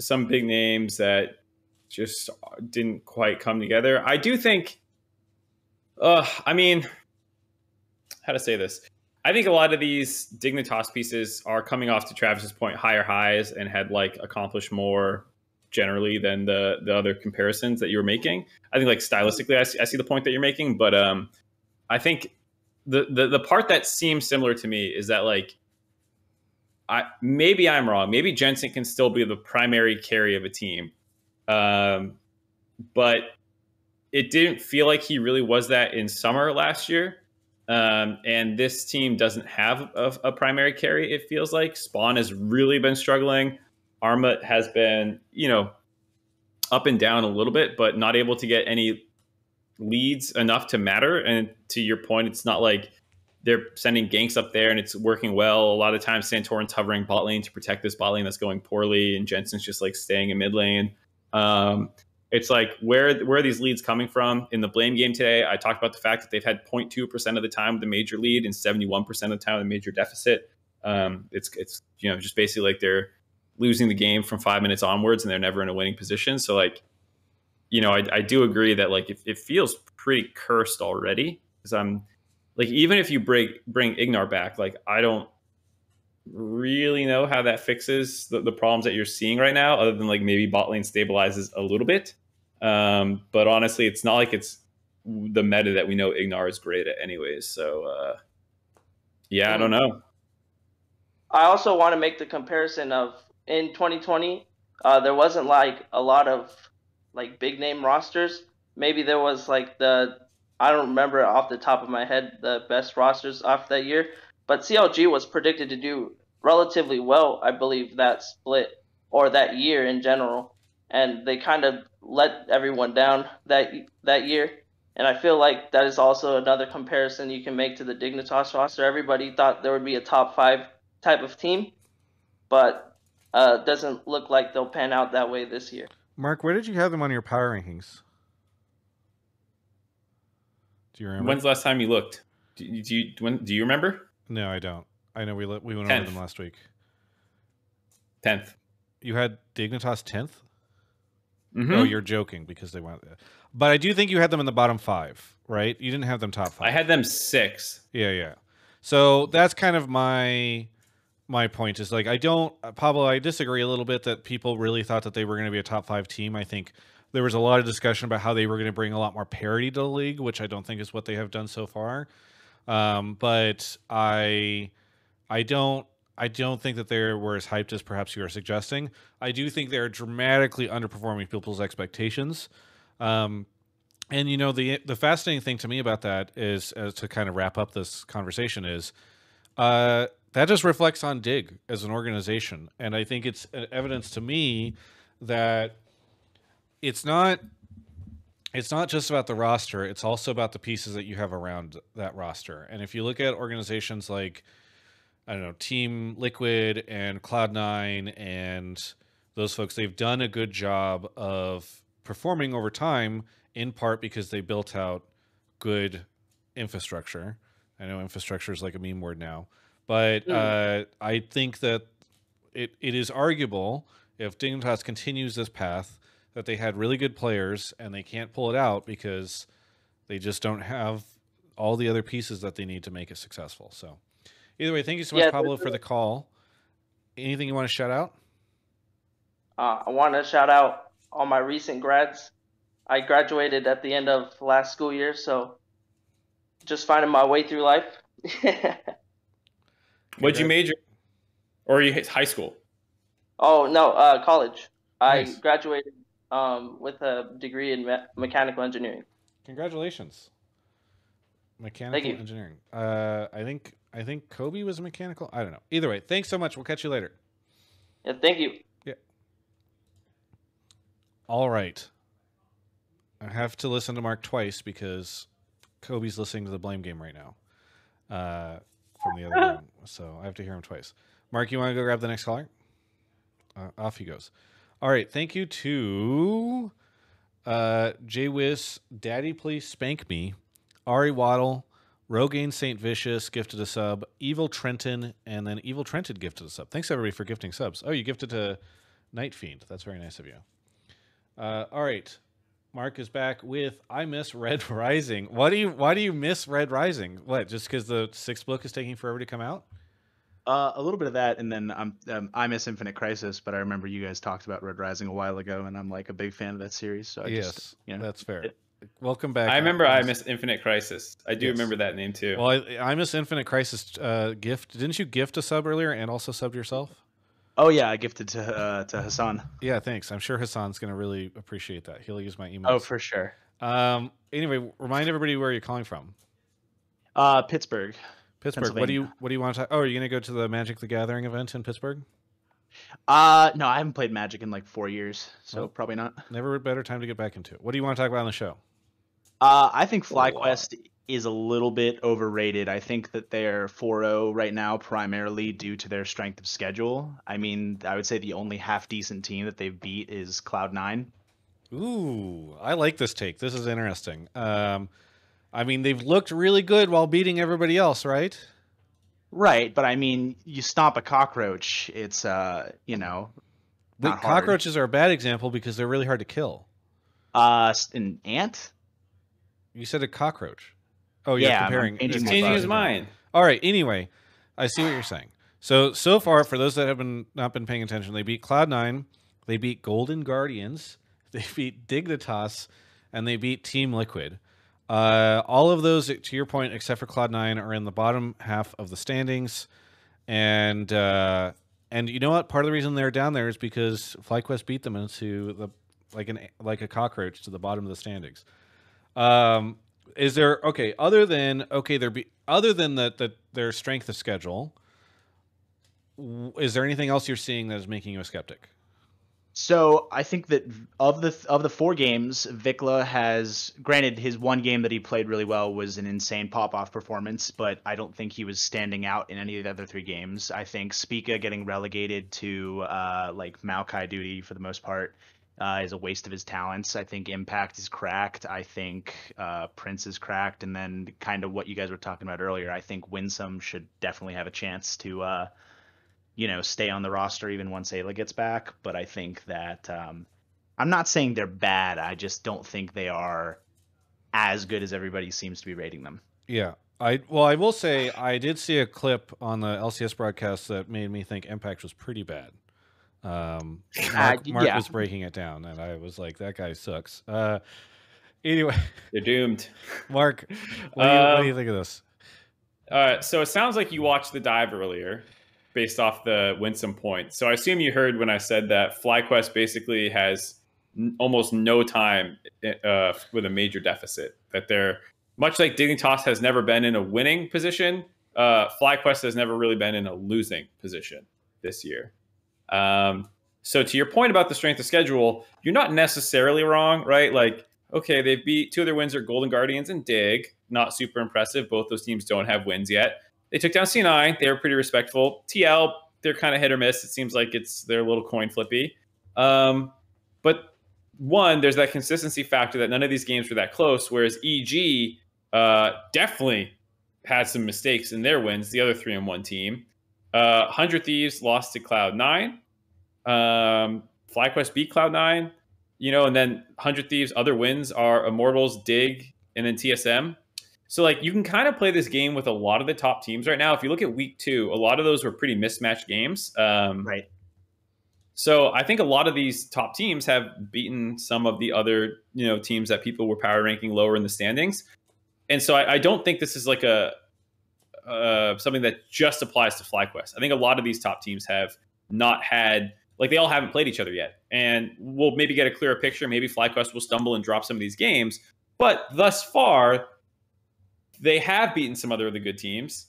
some big names that just didn't quite come together. I do think. Uh, I mean, how to say this? I think a lot of these Dignitas pieces are coming off to Travis's point higher highs and had like accomplished more generally than the the other comparisons that you were making. I think like stylistically, I see, I see the point that you're making, but um, I think the, the the part that seems similar to me is that like I maybe I'm wrong. Maybe Jensen can still be the primary carry of a team, um, but it didn't feel like he really was that in summer last year. Um, and this team doesn't have a, a, primary carry. It feels like Spawn has really been struggling. Armut has been, you know, up and down a little bit, but not able to get any leads enough to matter. And to your point, it's not like they're sending ganks up there and it's working well. A lot of times Santorin's hovering bot lane to protect this bot lane that's going poorly, and Jensen's just like staying in mid lane. Um, it's like where where are these leads coming from? In the blame game today, I talked about the fact that they've had 0.2% of the time the major lead and 71% of the time the major deficit. Um, it's it's you know just basically like they're losing the game from five minutes onwards and they're never in a winning position. So like you know, I, I do agree that like it, it feels pretty cursed already because I'm like even if you bring bring Ignar back, like I don't really know how that fixes the, the problems that you're seeing right now, other than like maybe bot lane stabilizes a little bit. Um, but honestly, it's not like it's the meta that we know Ignar is great at, anyways. So uh, yeah, I don't know. I also want to make the comparison of in 2020, uh, there wasn't like a lot of like big name rosters. Maybe there was like the I don't remember off the top of my head the best rosters off that year, but CLG was predicted to do relatively well, I believe, that split or that year in general, and they kind of let everyone down that that year. And I feel like that is also another comparison you can make to the Dignitas roster. Everybody thought there would be a top five type of team, but uh, doesn't look like they'll pan out that way this year. Mark, where did you have them on your power rankings? Do you remember? When's the last time you looked? Do you, do you, when, do you remember? No, I don't. I know we we went Tenth. over them last week. Tenth. You had Dignitas 10th mm-hmm. Oh, you're joking because they went. But I do think you had them in the bottom five, right? You didn't have them top five. I had them six. Yeah, yeah. So that's kind of my my point is like I don't uh, Pablo. I disagree a little bit that people really thought that they were going to be a top five team. I think there was a lot of discussion about how they were going to bring a lot more parity to the league, which I don't think is what they have done so far. Um, but I I don't I don't think that they were as hyped as perhaps you are suggesting. I do think they're dramatically underperforming people's expectations. Um, and you know the the fascinating thing to me about that is, to kind of wrap up this conversation is, uh, that just reflects on Dig as an organization, and I think it's evidence to me that it's not it's not just about the roster; it's also about the pieces that you have around that roster. And if you look at organizations like I don't know Team Liquid and Cloud9 and those folks, they've done a good job of performing over time, in part because they built out good infrastructure. I know infrastructure is like a meme word now but mm. uh, I think that it, it is arguable if Dignitas continues this path that they had really good players and they can't pull it out because they just don't have all the other pieces that they need to make it successful. So either way, thank you so much, yeah, Pablo, for the call. anything you want to shout out? Uh, I want to shout out all my recent grads. I graduated at the end of last school year, so just finding my way through life. What'd you major? Or you high school? oh no, uh, college. Nice. I graduated um, with a degree in me- mechanical engineering. Congratulations. Mechanical engineering. Uh, I think I think Kobe was a mechanical. I don't know. Either way, thanks so much. We'll catch you later. Yeah, thank you. Yeah. All right. I have to listen to Mark twice because Kobe's listening to the blame game right now uh, from the other room. So I have to hear him twice. Mark, you want to go grab the next caller? Uh, off he goes. All right. Thank you to uh, Jay Wiz, Daddy Please Spank Me, Ari Waddle, Rogaine St. Vicious gifted a sub, Evil Trenton, and then Evil Trenton gifted a sub. Thanks everybody for gifting subs. Oh, you gifted to Night Fiend. That's very nice of you. Uh, all right. Mark is back with I miss Red Rising. Why do you why do you miss Red Rising? What, just because the sixth book is taking forever to come out? Uh, a little bit of that, and then um, um, I miss Infinite Crisis, but I remember you guys talked about Red Rising a while ago, and I'm like a big fan of that series. So I yes, just, you know, that's fair. it- Welcome back. I remember I Yes. missed Infinite Crisis. I do Yes. remember that name too. Well, I, I miss Infinite Crisis uh, gift. Didn't you gift a sub earlier and also subbed yourself? oh yeah, I gifted to uh, to Hassan. Yeah, thanks. I'm sure Hassan's going to really appreciate that. He'll use my email. Oh, for sure. Um. Anyway, remind everybody where you're calling from. Uh, Pittsburgh. Pittsburgh. What do you What do you want to? Oh, are you going to go to the Magic the Gathering event in Pittsburgh? Uh, no, I haven't played Magic in like four years, so Well- probably not. Never a better time to get back into it. What do you want to talk about on the show? Uh, I think FlyQuest is a little bit overrated. I think that they're 4-0 right now primarily due to their strength of schedule. I mean, I would say the only half decent team that they've beat is Cloud9. Ooh, I like this take. This is interesting. Um, I mean, they've looked really good while beating everybody else, right? Right, but I mean, you stomp a cockroach, it's uh, you know, Wait, cockroaches are a bad example because they're really hard to kill. uh, an ant. You said a cockroach. Oh, Yeah, comparing. changing changing his mind. All right. Anyway, I see what you're saying. So so far, for those that have been not been paying attention, they beat Cloud Nine, they beat Golden Guardians, they beat Dignitas, and they beat Team Liquid. Uh, all of those, to your point, except for Cloud Nine, are in the bottom half of the standings, and uh, and you know what? Part of the reason they're down there is because FlyQuest beat them into the like an like a cockroach to the bottom of the standings. Um, is there okay other than okay there be other than the, the their strength of schedule? Is there anything else you're seeing that is making you a skeptic? So I think that of the of the four games, VicLa has granted his one game that he played really well was an insane pop off performance, but I don't think he was standing out in any of the other three games. I think Spica getting relegated to uh, like Maokai duty for the most part uh, is a waste of his talents. I think Impact is cracked. I think uh, Prince is cracked, and then kind of what you guys were talking about earlier. I think Winsome should definitely have a chance to. Uh, you know, stay on the roster even once Ayla gets back. But I think that um, I'm not saying they're bad. I just don't think they are as good as everybody seems to be rating them. Yeah. I well, I will say I did see a clip on the LCS broadcast that made me think Impact was pretty bad. Um, Mark, Uh, Mark yeah. was breaking it down, and I was like, "That guy sucks." Uh, anyway, They're doomed. Mark, what do, you, what do you Um, think of this? Uh, so it sounds like you watched the dive earlier, based off the Winsome point. So I assume you heard when I said that FlyQuest basically has n- almost no time uh, with a major deficit. That they're much like Dignitas has never been in a winning position. Uh, FlyQuest has never really been in a losing position this year. Um, so to your point about the strength of schedule, you're not necessarily wrong, right? Like, okay, they beat two of their wins are Golden Guardians and Dig. Not super impressive. Both those teams don't have wins yet. They took down C9. They were pretty respectful. TL, they're kind of hit or miss. It seems like it's they're a little coin flippy. Um, but one, there's that consistency factor that none of these games were that close. Whereas EG uh, definitely had some mistakes in their wins. The other three and one team. Uh, Hundred Thieves lost to Cloud Nine. Um, FlyQuest beat Cloud Nine. You know, and then Hundred Thieves' other wins are Immortals, Dig, and then TSM. So like you can kind of play this game with a lot of the top teams right now. If you look at week two, a lot of those were pretty mismatched games. Um, Right. So I think a lot of these top teams have beaten some of the other you know teams that people were power ranking lower in the standings, and so I, I don't think this is like a uh, something that just applies to FlyQuest. I think a lot of these top teams have not had like they all haven't played each other yet, and we'll maybe get a clearer picture. Maybe FlyQuest will stumble and drop some of these games, but thus far they have beaten some other of the good teams.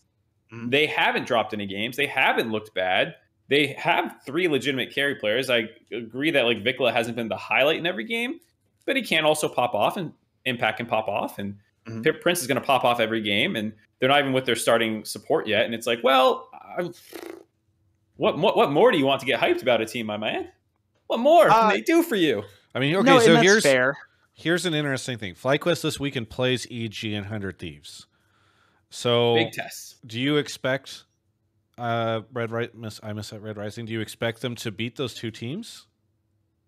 Mhm. They haven't dropped any games. They haven't looked bad. They have three legitimate carry players. I agree that like VicLa hasn't been the highlight in every game, but he can also pop off and impact can pop off. And Mhm. Prince is going to pop off every game, and they're not even with their starting support yet. And it's like, well, I'm, what, what what more do you want to get hyped about a team, my man? What more Uh, can they do for you? I mean, okay, no, so here's fair. here's an interesting thing. FlyQuest this weekend plays EG and Hundred Thieves. So, Big tests. do you expect uh, Red Ri- miss I miss that Red Rising? Do you expect them to beat those two teams?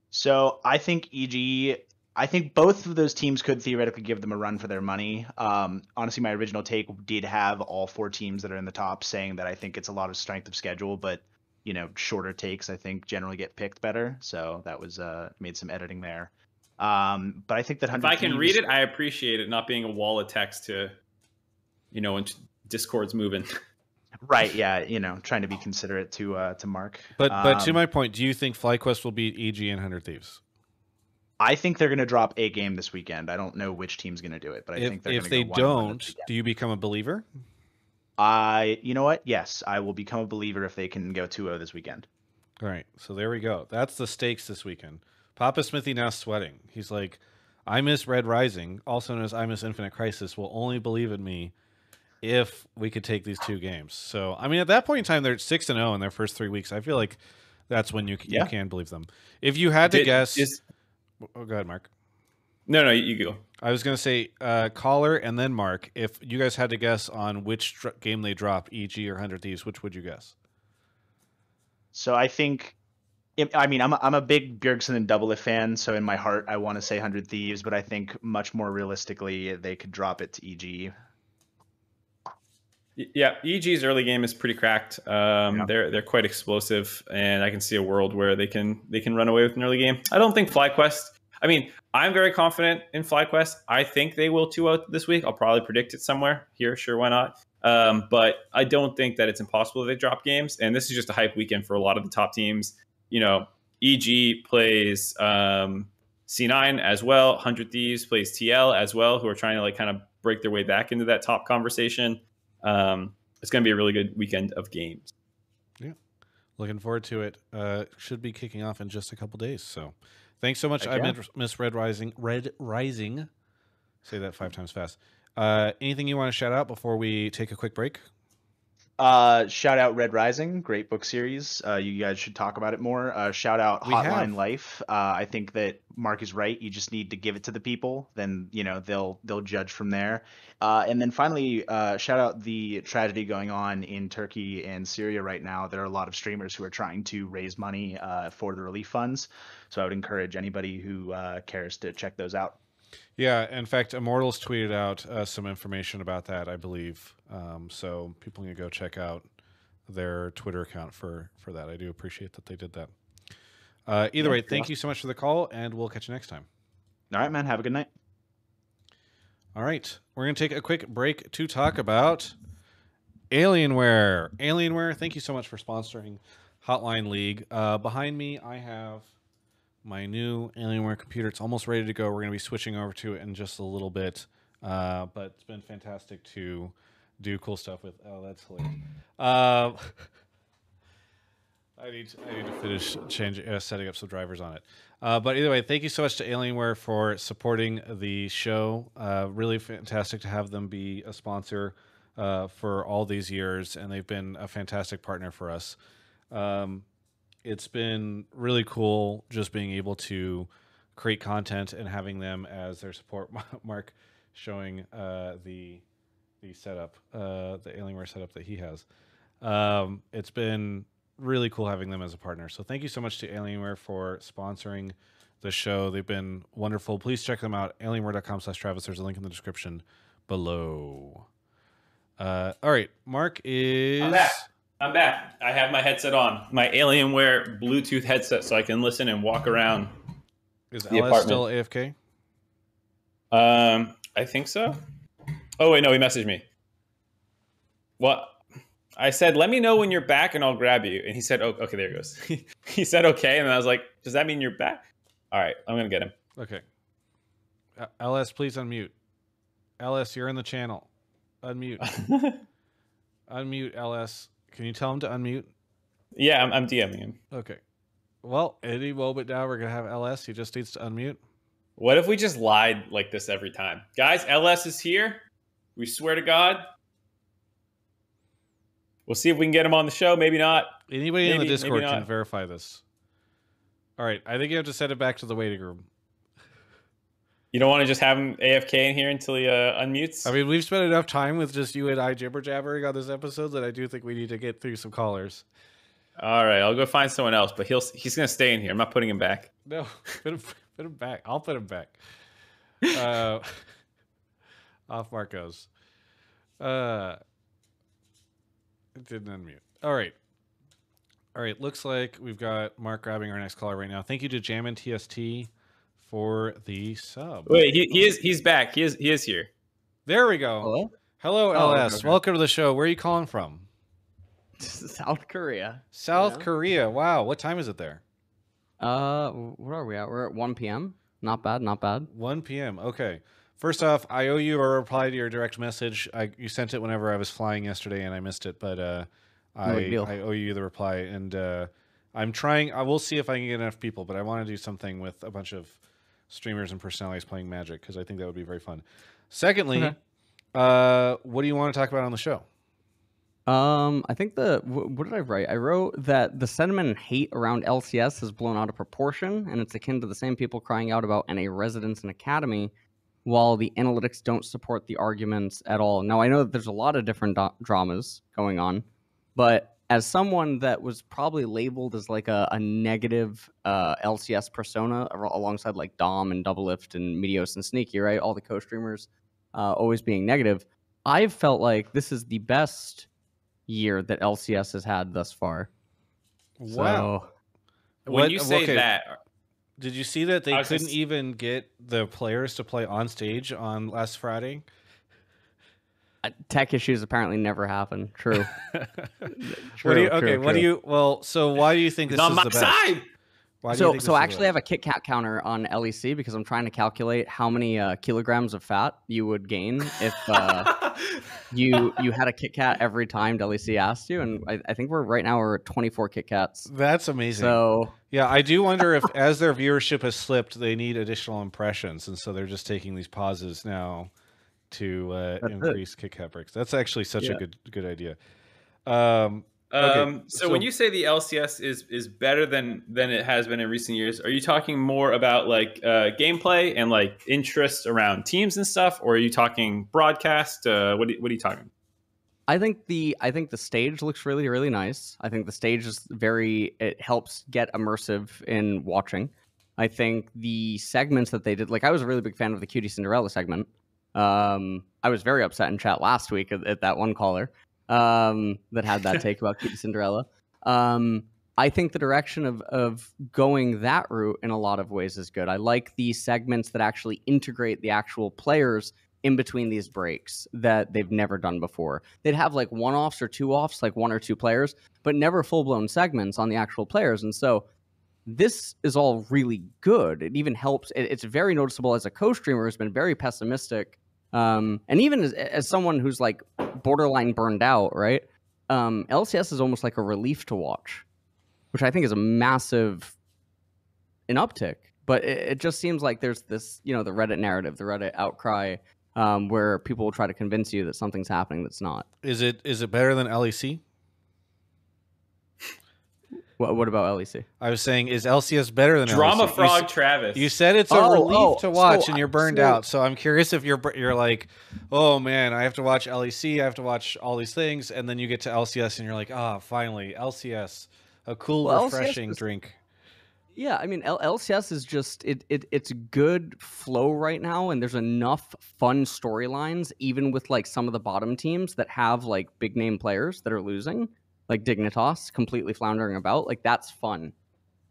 So I think EG, I think both of those teams could theoretically give them a run for their money. Um, honestly, my original take did have all four teams that are in the top saying that I think it's a lot of strength of schedule, but you know, shorter takes I think generally get picked better. So that was uh, made some editing there. Um, but I think that If I can Thieves- read it, I appreciate it not being a wall of text to, you know, when Discord's moving. right? Yeah, you know, trying to be considerate to uh, to Mark. But but to Um, my point, do you think FlyQuest will beat EG and Hundred Thieves? I think they're going to drop a game this weekend. I don't know which team's going to do it, but I If think they're if gonna they go one and one this don't, weekend. do you become a believer? I, you know what? Yes, I will become a believer if they can go 2-0 this weekend. All right, so there we go. That's the stakes this weekend. Papa Smithy now sweating. He's like, I miss Red Rising, also known as I miss Infinite Crisis, will only believe in me if we could take these two games. So, I mean, at that point in time, they're six and zero in their first three weeks. I feel like that's when you Yeah. you can believe them. If you had to Did- guess, is- oh, go ahead, Mark. no, no, you go. I was going to say uh, caller and then Mark. If you guys had to guess on which dr- game they drop, EG or Hundred Thieves, which would you guess? So I think, I mean, I'm a, I'm a big Bjergsen and Double fan, so in my heart, I want to say 100 Thieves, but I think much more realistically, they could drop it to EG. Yeah, EG's early game is pretty cracked. Um, Yeah. They're they're quite explosive, and I can see a world where they can they can run away with an early game. I don't think FlyQuest. I mean, I'm very confident in FlyQuest. I think they will two out this week. I'll probably predict it somewhere here. Sure, why not? Um, but I don't think that it's impossible that they drop games. And this is just a hype weekend for a lot of the top teams. You know, EG plays um, C9 as well. Hundred Thieves plays TL as well, who are trying to like kind of break their way back into that top conversation. Um, it's going to be a really good weekend of games. Yeah, looking forward to it. Uh, should be kicking off in just a couple days. So, thanks so much. I meant Miss Red Rising. Red Rising. Say that five times fast. Uh, anything you want to shout out before we take a quick break? Uh, shout out Red Rising, great book series. Uh, you guys should talk about it more. Uh, shout out We Hotline have. Life. Uh, I think that Mark is right. You just need to give it to the people, then you know they'll they'll judge from there. Uh, and then finally, uh, shout out the tragedy going on in Turkey and Syria right now. There are a lot of streamers who are trying to raise money uh, for the relief funds. So I would encourage anybody who uh, cares to check those out. Yeah, in fact, Immortals tweeted out uh, some information about that, I believe. Um, so people can go check out their Twitter account for for that. I do appreciate that they did that. Uh, either Yeah, way, thank you so much for the call, and we'll catch you next time. All right, man. Have a good night. All right, we're going to take a quick break to talk about Alienware. Alienware, thank you so much for sponsoring Hotline League. Uh, behind me, I have my new Alienware computer. It's almost ready to go. We're going to be switching over to it in just a little bit, uh, but it's been fantastic to do cool stuff with. Oh, that's hilarious. Uh, I need to, I need to finish change uh, setting up some drivers on it. Uh, but either way, thank you so much to Alienware for supporting the show. Uh, really fantastic to have them be a sponsor uh, for all these years, and they've been a fantastic partner for us. Um, it's been really cool just being able to create content and having them as their support. Mark showing uh, the the setup, uh, the Alienware setup that he has. Um, it's been really cool having them as a partner. So thank you so much to Alienware for sponsoring the show. They've been wonderful. Please check them out. Alienware.com slash Travis. There's a link in the description below. Uh, all right, Mark is. I'm back. I'm back. I have my headset on, my Alienware Bluetooth headset, so I can listen and walk around. Is the LS still AFK? Um, I think so. Oh wait, no, he messaged me. What? I said, "Let me know when you're back, and I'll grab you." And he said, "Oh, okay." There he goes. he said, "Okay," and I was like, "Does that mean you're back?" All right, I'm gonna get him. Okay. Uh, LS, please unmute. LS, you're in the channel. Unmute. unmute, LS. Can you tell him to unmute? yeah, I'm, I'm DMing him. Okay. Well, any moment now, we're gonna have LS. He just needs to unmute. What if we just lied like this every time, guys? LS is here. We swear to God. We'll see if we can get him on the show. Maybe not. Anybody in the Maybe- maybe Discord can verify this. All right, I think you have to send it back to the waiting room. You don't want to just have him AFK in here until he uh, unmutes. I mean, we've spent enough time with just you and I jibber jabbering on this episode that I do think we need to get through some callers. All right, I'll go find someone else, but he'll he's gonna stay in here. I'm not putting him back. No, put him, put him back. I'll put him back. Uh, off Marcos. Uh, it didn't unmute. All right. All right. Looks like we've got Mark grabbing our next caller right now. Thank you to Jammin TST for the sub. Wait, he, he is he's back. He is he is here. There we go. Hello? Hello, Oh, LS. okay, okay. Welcome to the show. Where are you calling from? South Korea. South Yeah. Korea. Wow. What time is it there? Uh, where are we at? We're at 1 p.m. Not bad, not bad. 1 p.m. Okay. First off, I owe you a reply to your direct message. I you sent it whenever I was flying yesterday, and I missed it. But uh, I deal. I owe you the reply, and uh, I'm trying. I will see if I can get enough people, but I want to do something with a bunch of streamers and personalities playing Magic because I think that would be very fun. Secondly, Okay. uh, what do you want to talk about on the show? Um, I think the wh- what did I write? I wrote that the sentiment and hate around LCS has blown out of proportion, and it's akin to the same people crying out about NA residence and academy, while the analytics don't support the arguments at all. Now I know that there's a lot of different do- dramas going on, but as someone that was probably labeled as like a, a negative uh, LCS persona alongside like Dom and Doublelift and Meteos and Sneaky, right? All the co-streamers uh, always being negative. I've felt like this is the best year that LCS has had thus far. Wow. So, When What- you say okay. that, Did you see that they couldn't just- even get the players to play on stage on last Friday? uh, tech issues apparently never happen. True. what do True, you, okay, true, what do you? Well, so why do you think he's this on is my the best? side. Why so, so I actually have a Kit Kat counter on LEC because I'm trying to calculate how many uh, kilograms of fat you would gain if uh, you you had a Kit Kat every time LEC asked you, and I, I think we're right now we're at 24 Kit Kats. That's amazing. So yeah, I do wonder if, as their viewership has slipped, they need additional impressions, and so they're just taking these pauses now to uh, That's it. increase Kit Kat breaks. That's actually such a good good idea. Um, Okay, Um, so, when you say the LCS is is better than than it has been in recent years, are you talking more about like uh, gameplay and like interest around teams and stuff, or are you talking broadcast? Uh, what are, what are you talking? I think the I think the stage looks really really nice. I think the stage is very it helps get immersive in watching. I think the segments that they did, like I was a really big fan of the QTCinderella segment. Um, I was very upset in chat last week at, at that one caller um, that had that take about QTCinderella. Um, I think the direction of of going that route in a lot of ways is good. I like the segments that actually integrate the actual players in between these breaks that they've never done before. They'd have like one offs or two offs, like one or two players, but never full blown segments on the actual players. And so this is all really good. It even helps. It, it's very noticeable as a co streamer who's been very pessimistic. Um, and even as, as someone who's like borderline burned out, right? Um, LCS is almost like a relief to watch, which I think is a massive an uptick. But it, it just seems like there's this, you know, the Reddit narrative, the Reddit outcry, um, where people will try to convince you that something's happening that's not. is it is it better than LEC? What, what about LEC? I was saying, is LCS better than Drama LEC? You Frog s- Travis. You said it's a Oh, relief oh, to watch, so- and you're burned so- out. So I'm curious if you're you're like, oh man, I have to watch LEC, I have to watch all these things, and then you get to LCS, and you're like, ah, finally LCS, a cool, Well, refreshing was- drink. Yeah, I mean L- LCS is just it, it it's good flow right now, and there's enough fun storylines, even with like some of the bottom teams that have like big name players that are losing, like Dignitas completely floundering about. Like that's fun.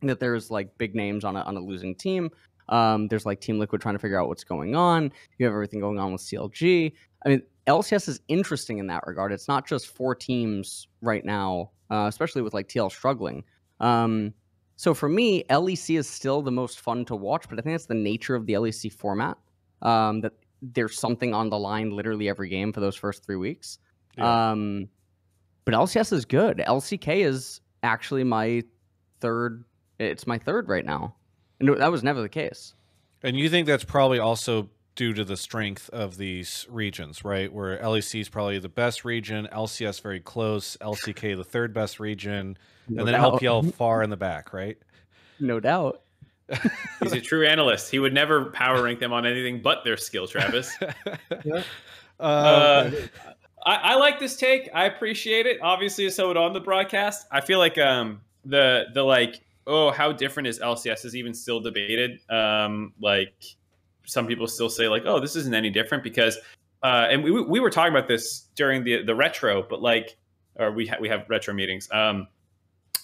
That there's like big names on a on a losing team. Um, there's like Team Liquid trying to figure out what's going on. You have everything going on with CLG. I mean, LCS is interesting in that regard. It's not just four teams right now, uh, especially with like TL struggling. Um, so for me, LEC is still the most fun to watch, but I think that's the nature of the LEC format. Um, that there's something on the line literally every game for those first three weeks. Yeah. Um, but LCS is good. LCK is actually my third. It's my third right now, and that was never the case. And you think that's probably also due to the strength of these regions, right? Where LEC is probably the best region, LCS very close, LCK the third best region, No and then doubt. LPL far in the back, right? No doubt. He's a true analyst. He would never power rank them on anything but their skill, Travis. Uh, Uh, I, I like this take. I appreciate it. Obviously, so it on the broadcast. I feel like um the the like oh how different is LCS is even still debated. Um, like some people still say like oh this isn't any different because uh and we we were talking about this during the the retro, but like or we ha- we have retro meetings. Um,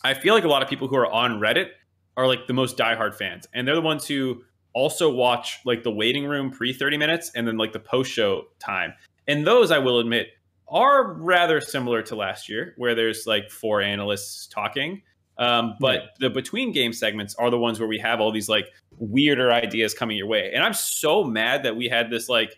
I feel like a lot of people who are on Reddit are like the most diehard fans, and they're the ones who also watch like the waiting room pre 30 minutes and then like the post show time. And those, I will admit, are rather similar to last year, where there's like four analysts talking. Um, but the between game segments are the ones where we have all these like weirder ideas coming your way. And I'm so mad that we had this like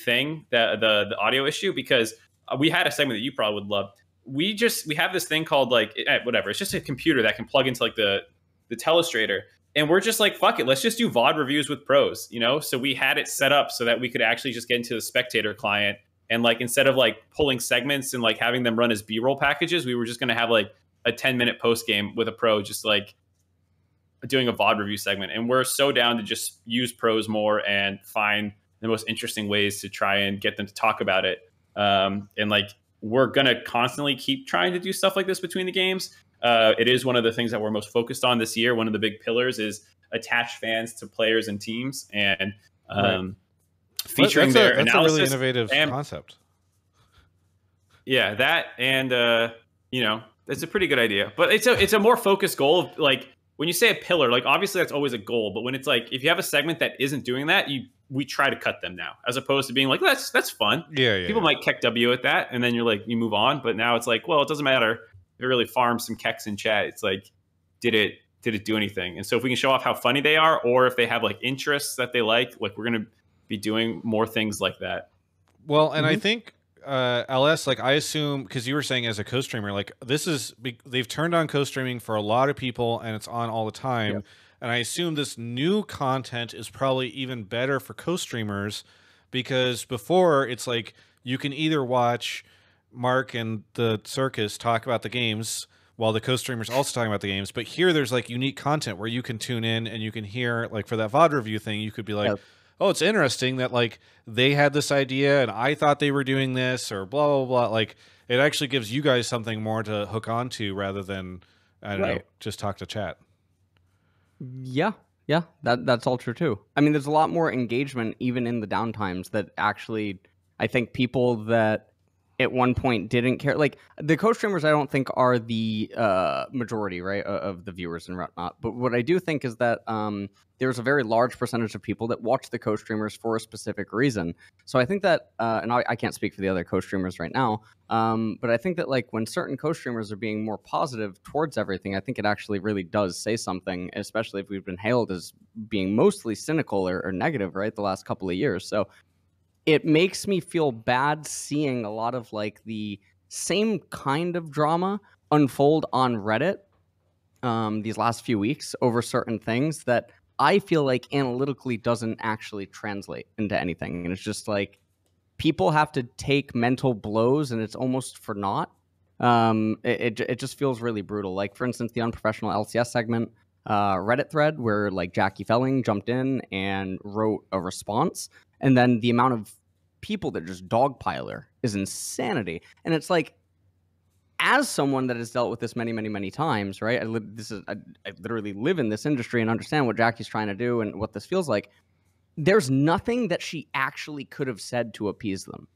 thing that the the audio issue because uh, we had a segment that you probably would love. We just we have this thing called like eh, whatever. It's just a computer that can plug into like the the telestrator and we're just like fuck it let's just do vod reviews with pros you know so we had it set up so that we could actually just get into the spectator client and like instead of like pulling segments and like having them run as b-roll packages we were just going to have like a 10 minute post game with a pro just like doing a vod review segment. And we're so down to just use pros more and find the most interesting ways to try and get them to talk about it. Um, and like we're going to constantly keep trying to do stuff like this between the games. Uh, it is one of the things that we're most focused on this year. One of the big pillars is attach fans to players and teams, and um, featuring that's a, their that's a really innovative and- concept. yeah, that and uh, you know it's a pretty good idea. But it's a it's a more focused goal of like when you say a pillar, like obviously that's always a goal. But when it's like if you have a segment that isn't doing that, you we try to cut them now, as opposed to being like that's that's fun. Yeah, yeah. People yeah. might KEKW at that, and then you're like you move on. But now it's like, well, it doesn't matter. It really farms some kecks in chat. It's like, did it did it do anything? And so if we can show off how funny they are, or if they have like interests that they like, like we're gonna be doing more things like that. Well, and Mm-hmm. I think uh, LS, like I assume, because you were saying as a co-streamer, like this is they've turned on co-streaming for a lot of people, and it's on all the time. Yep. And I assume this new content is probably even better for co-streamers because before it's like you can either watch Mark and the circus talk about the games while the co-streamers also talking about the games, but here there's like unique content where you can tune in and you can hear like for that VOD review thing, you could be like, Yep. Oh, it's interesting that like they had this idea and I thought they were doing this or blah blah blah. Like it actually gives you guys something more to hook onto rather than I don't know, just talk to chat. Yeah, yeah, that that's all true too. I mean, there's a lot more engagement even in the downtimes that actually I think people that at one point didn't care like the co-streamers I don't think are the uh majority, right, of the viewers and whatnot. But what I do think is that um there's a very large percentage of people that watch the co-streamers for a specific reason. So I think that uh and I, I can't speak for the other co-streamers right now, um, but I think that like when certain co-streamers are being more positive towards everything, I think it actually really does say something, especially if we've been hailed as being mostly cynical or, or negative, right, the last couple of years. So it makes me feel bad seeing a lot of like the same kind of drama unfold on Reddit um, these last few weeks over certain things that I feel like analytically doesn't actually translate into anything. And it's just like people have to take mental blows and it's almost for naught. Um, it, it, it just feels really brutal. Like, for instance, the unprofessional LCS segment uh, Reddit thread where like Jackie Felling jumped in and wrote a response. And then the amount of people that just dogpile her is insanity. And it's like, as someone that has dealt with this many, many, many times, right? I li- this is I, I literally live in this industry and understand what Jackie's trying to do and what this feels like. There's nothing that she actually could have said to appease them.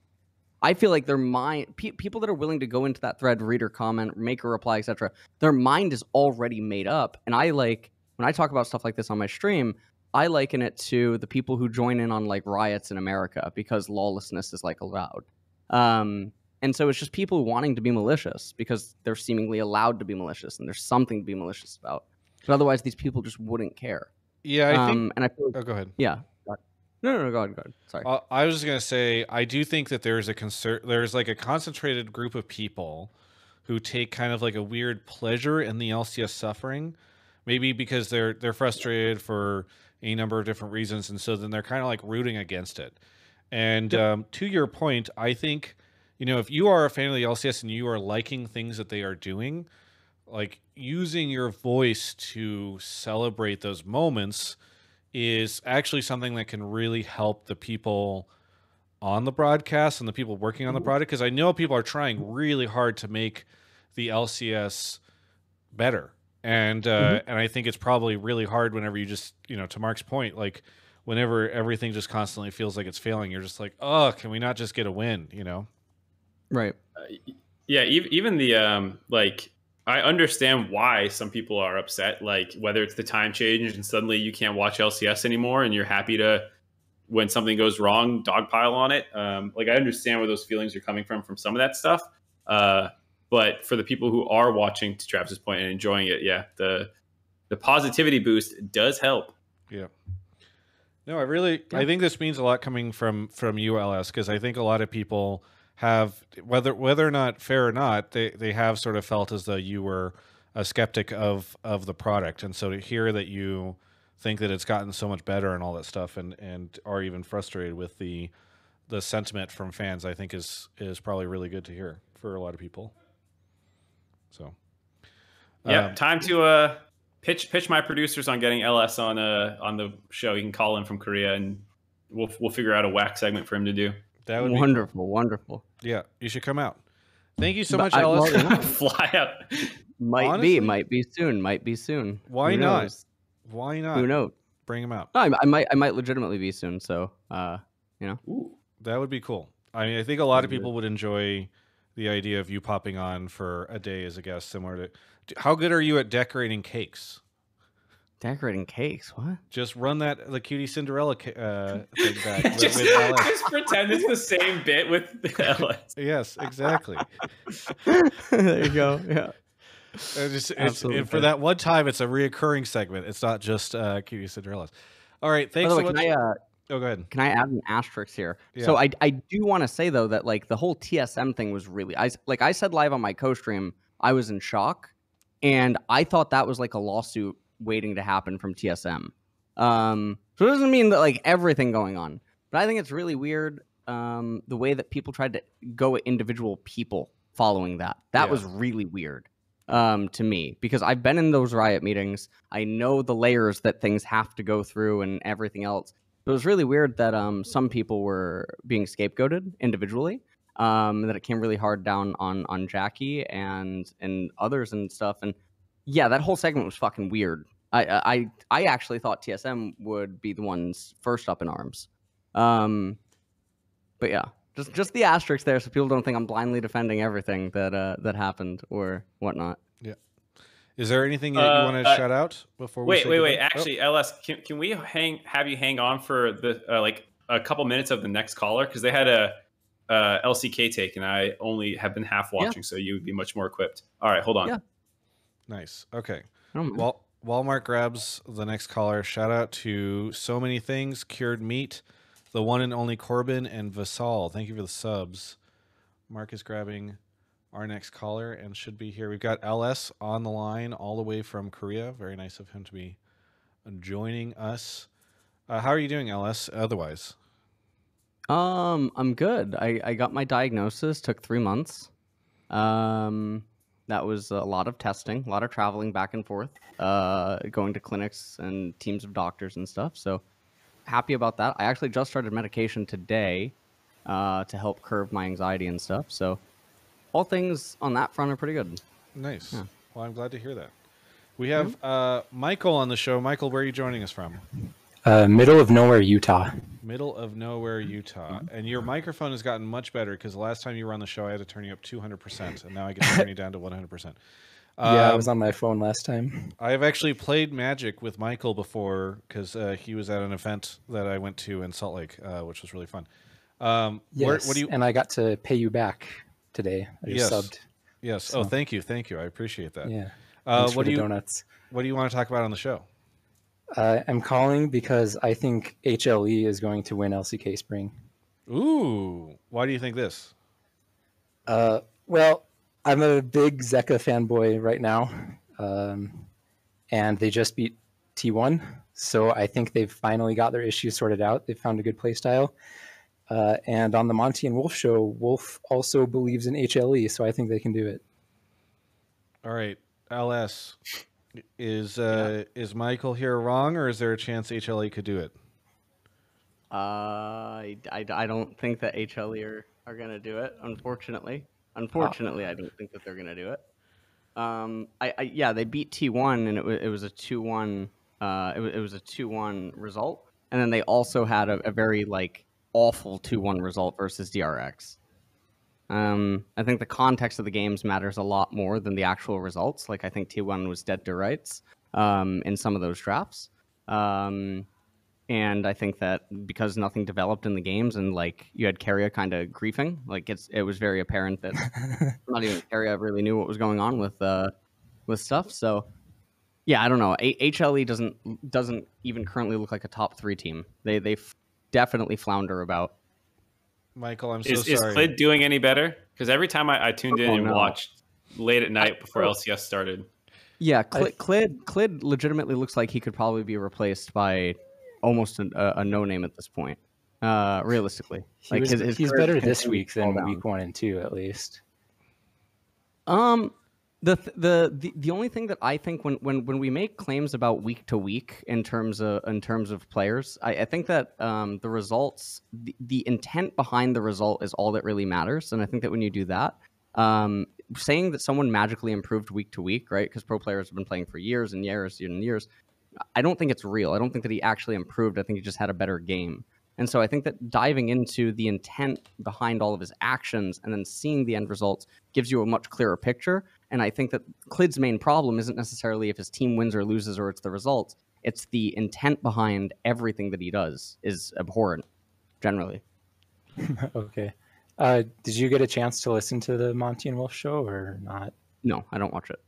I feel like their mind, pe- people that are willing to go into that thread, read or comment, make a reply, etc. Their mind is already made up, and I like when I talk about stuff like this on my stream. I liken it to the people who join in on like riots in America because lawlessness is like allowed. Um, and so it's just people wanting to be malicious because they're seemingly allowed to be malicious and there's something to be malicious about. But otherwise, these people just wouldn't care. Yeah, I um, think. and I feel Oh, go ahead. yeah. No, no, no, go ahead, go ahead. Sorry. Uh, I was just gonna say, I do think that there's a concert, there's like a concentrated group of people who take kind of like a weird pleasure in the LCS suffering, maybe because they're they're frustrated for a number of different reasons, and so then they're kind of like rooting against it. And um, to your point, I think you know if you are a fan of the LCS and you are liking things that they are doing, like using your voice to celebrate those moments is actually something that can really help the people on the broadcast and the people working on the product because I know people are trying really hard to make the LCS better. And uh, and I think it's probably really hard whenever you just, you know, to Mark's point, like whenever everything just constantly feels like it's failing, you're just like, "Oh, can we not just get a win?" you know? right. yeah even, even the um like i understand why some people are upset like whether it's the time change and suddenly you can't watch lcs anymore and you're happy to when something goes wrong dogpile on it. Um like i understand where those feelings are coming from from some of that stuff. Uh but for the people who are watching to travis's point and enjoying it yeah the the positivity boost does help. Yeah. No, I really I think this means a lot coming from from ULS because I think a lot of people have whether whether or not fair or not they they have sort of felt as though you were a skeptic of of the product and so to hear that you think that it's gotten so much better and all that stuff and and are even frustrated with the the sentiment from fans I think is is probably really good to hear for a lot of people. So yeah um, time to uh pitch pitch my producers on getting ls on uh on the show you can call in from korea and we'll we'll figure out a whack segment for him to do that would be Wonderful, wonderful. Yeah, you should come out. Thank you so But much, I- LS. well, yeah. fly out Might Honestly- be, might be soon, might be soon. Why Who not? knows? Why not? Who knows? Bring him out. No, I, I might, I might legitimately be soon. So, uh, Ooh. That would be cool. I mean, I think a lot of people would enjoy the idea of you popping on for a day as a guest, similar to. How good are you at decorating cakes? Decorating cakes. What? Just run that the QTCinderella ca- uh, thing back with, just, with Alex. just pretend it's the same bit with ls Yes, exactly. there you go. Yeah. Uh, just, it's, Absolutely. and for that one time, it's a reoccurring segment. It's not just uh, QTCinderella's. All right, thanks the so much. can I, uh, oh, go ahead. can I add an asterisk here? So I, I do want to say though that like the whole TSM thing was really I like I said live on my co-stream I was in shock, and I thought that was like a lawsuit waiting to happen from TSM. Um, so it doesn't mean that like everything going on, but I think it's really weird um, the way that people tried to go at individual people following that. That Yeah. was really weird um, to me because I've been in those riot meetings. I know the layers that things have to go through and everything else. But It was really weird that um, some people were being scapegoated individually. Um, that it came really hard down on on Jackie and and others and stuff. And yeah, that whole segment was fucking weird. I I I actually thought TSM would be the ones first up in arms. Um, but yeah, just just the asterisk there, so people don't think I'm blindly defending everything that uh, that happened or whatnot. Yeah. Is there anything that Uh, you want to uh, shout out before we wait wait wait goodbye? Oh, actually ls can, can we hang have you hang on for the uh, like a couple minutes of the next caller because they had a uh, lck take and i only have been half Yeah. watching so you would be much more equipped all right hold on Yeah. Nice. Okay. I. Well, Walmart grabs the next caller. Shout out to so many things: cured meat, the one and only Corbin, and Vasal. Thank you for the subs. Mark is grabbing our next caller and should be here. We've got LS on the line, all the way from Korea. Very nice of him to be joining us. Uh, how are you doing, LS? Otherwise, Um, I'm good. I, I got my diagnosis. Took three months. Um, that was a lot of testing, a lot of traveling back and forth, uh, going to clinics and teams of doctors and stuff. So happy about that. I actually just started medication today, uh, to help curb my anxiety and stuff. So all things on that front are pretty good. Nice. Yeah. Well, I'm glad to hear that. We have uh, Michael on the show. Michael, where are you joining us from? Uh, middle of nowhere, Utah. Middle of nowhere, Utah. And your microphone has gotten much better because the last time you were on the show, I had to turn you up 200%, and now I get to turn you down to 100%. yeah, I Um, was on my phone last time. I've actually played Magic with Michael before because uh, he was at an event that I went to in Salt Lake, uh, which was really fun. Um, where- Yes, what do you? and I got to pay you back today. I just Yes. subbed. yes. Oh, thank you, thank you. I appreciate that. Yeah. Uh, what do you? donuts. What do you want to talk about on the show? Uh, I'm calling because I think HLE is going to win LCK Spring. Ooh, why do you think this? Uh, well, I'm a big Zeka fanboy right now, um, and they just beat T1, so I think they've finally got their issues sorted out. They found a good playstyle. Uh, and on the Monte and Wolf show, Wolf also believes in HLE, so I think they can do it. All right, LS. Is uh, is Michael here wrong, or is there a chance HLE could do it? Uh, I, I, I don't think that HLE are, are going to do it, unfortunately. Unfortunately, I don't think that they're going to do it. Um, I, I yeah, they beat T1 and it was it was a 2-1 uh it was, it was a 2-1 result. And then they also had a, a very like awful 2-1 result versus DRX. Um, I think the context of the games matters a lot more than the actual results. Like I think T1 was dead to rights um, in some of those drafts. Um, and I think that because nothing developed in the games and like you had Keria kind of griefing, like it's it was very apparent that not even Keria really knew what was going on with uh with stuff. So yeah, I don't know. A- HLE doesn't doesn't even currently look like a top three team. They they f- definitely flounder about. Michael, I'm so Is, is. Clid doing any better? Because every time I, I tuned in Oh, and no. watched late at night before LCS started. Yeah, Cl- Clid Clid legitimately looks like he could probably be replaced by almost an, a, a no name at this point. Uh, realistically, He like was, his, his he's better this week than down. week one and two, at least. Um, the, the the only thing that I think when when when we make claims about week to week in terms of in terms of players, I, I think that um the results, the, the intent behind the result is all that really matters, and I think that when you do that, um, saying that someone magically improved week to week, right? Because pro players have been playing for years and years and years. I don't think it's real. I don't think that he actually improved. I think he just had a better game. And so I think that diving into the intent behind all of his actions and then seeing the end results gives you a much clearer picture. And I think that Clid's main problem isn't necessarily if his team wins or loses or it's the results. It's the intent behind everything that he does is abhorrent, generally. okay. Uh, did you get a chance to listen to the Monte and Wolf show or not? No, I don't watch it.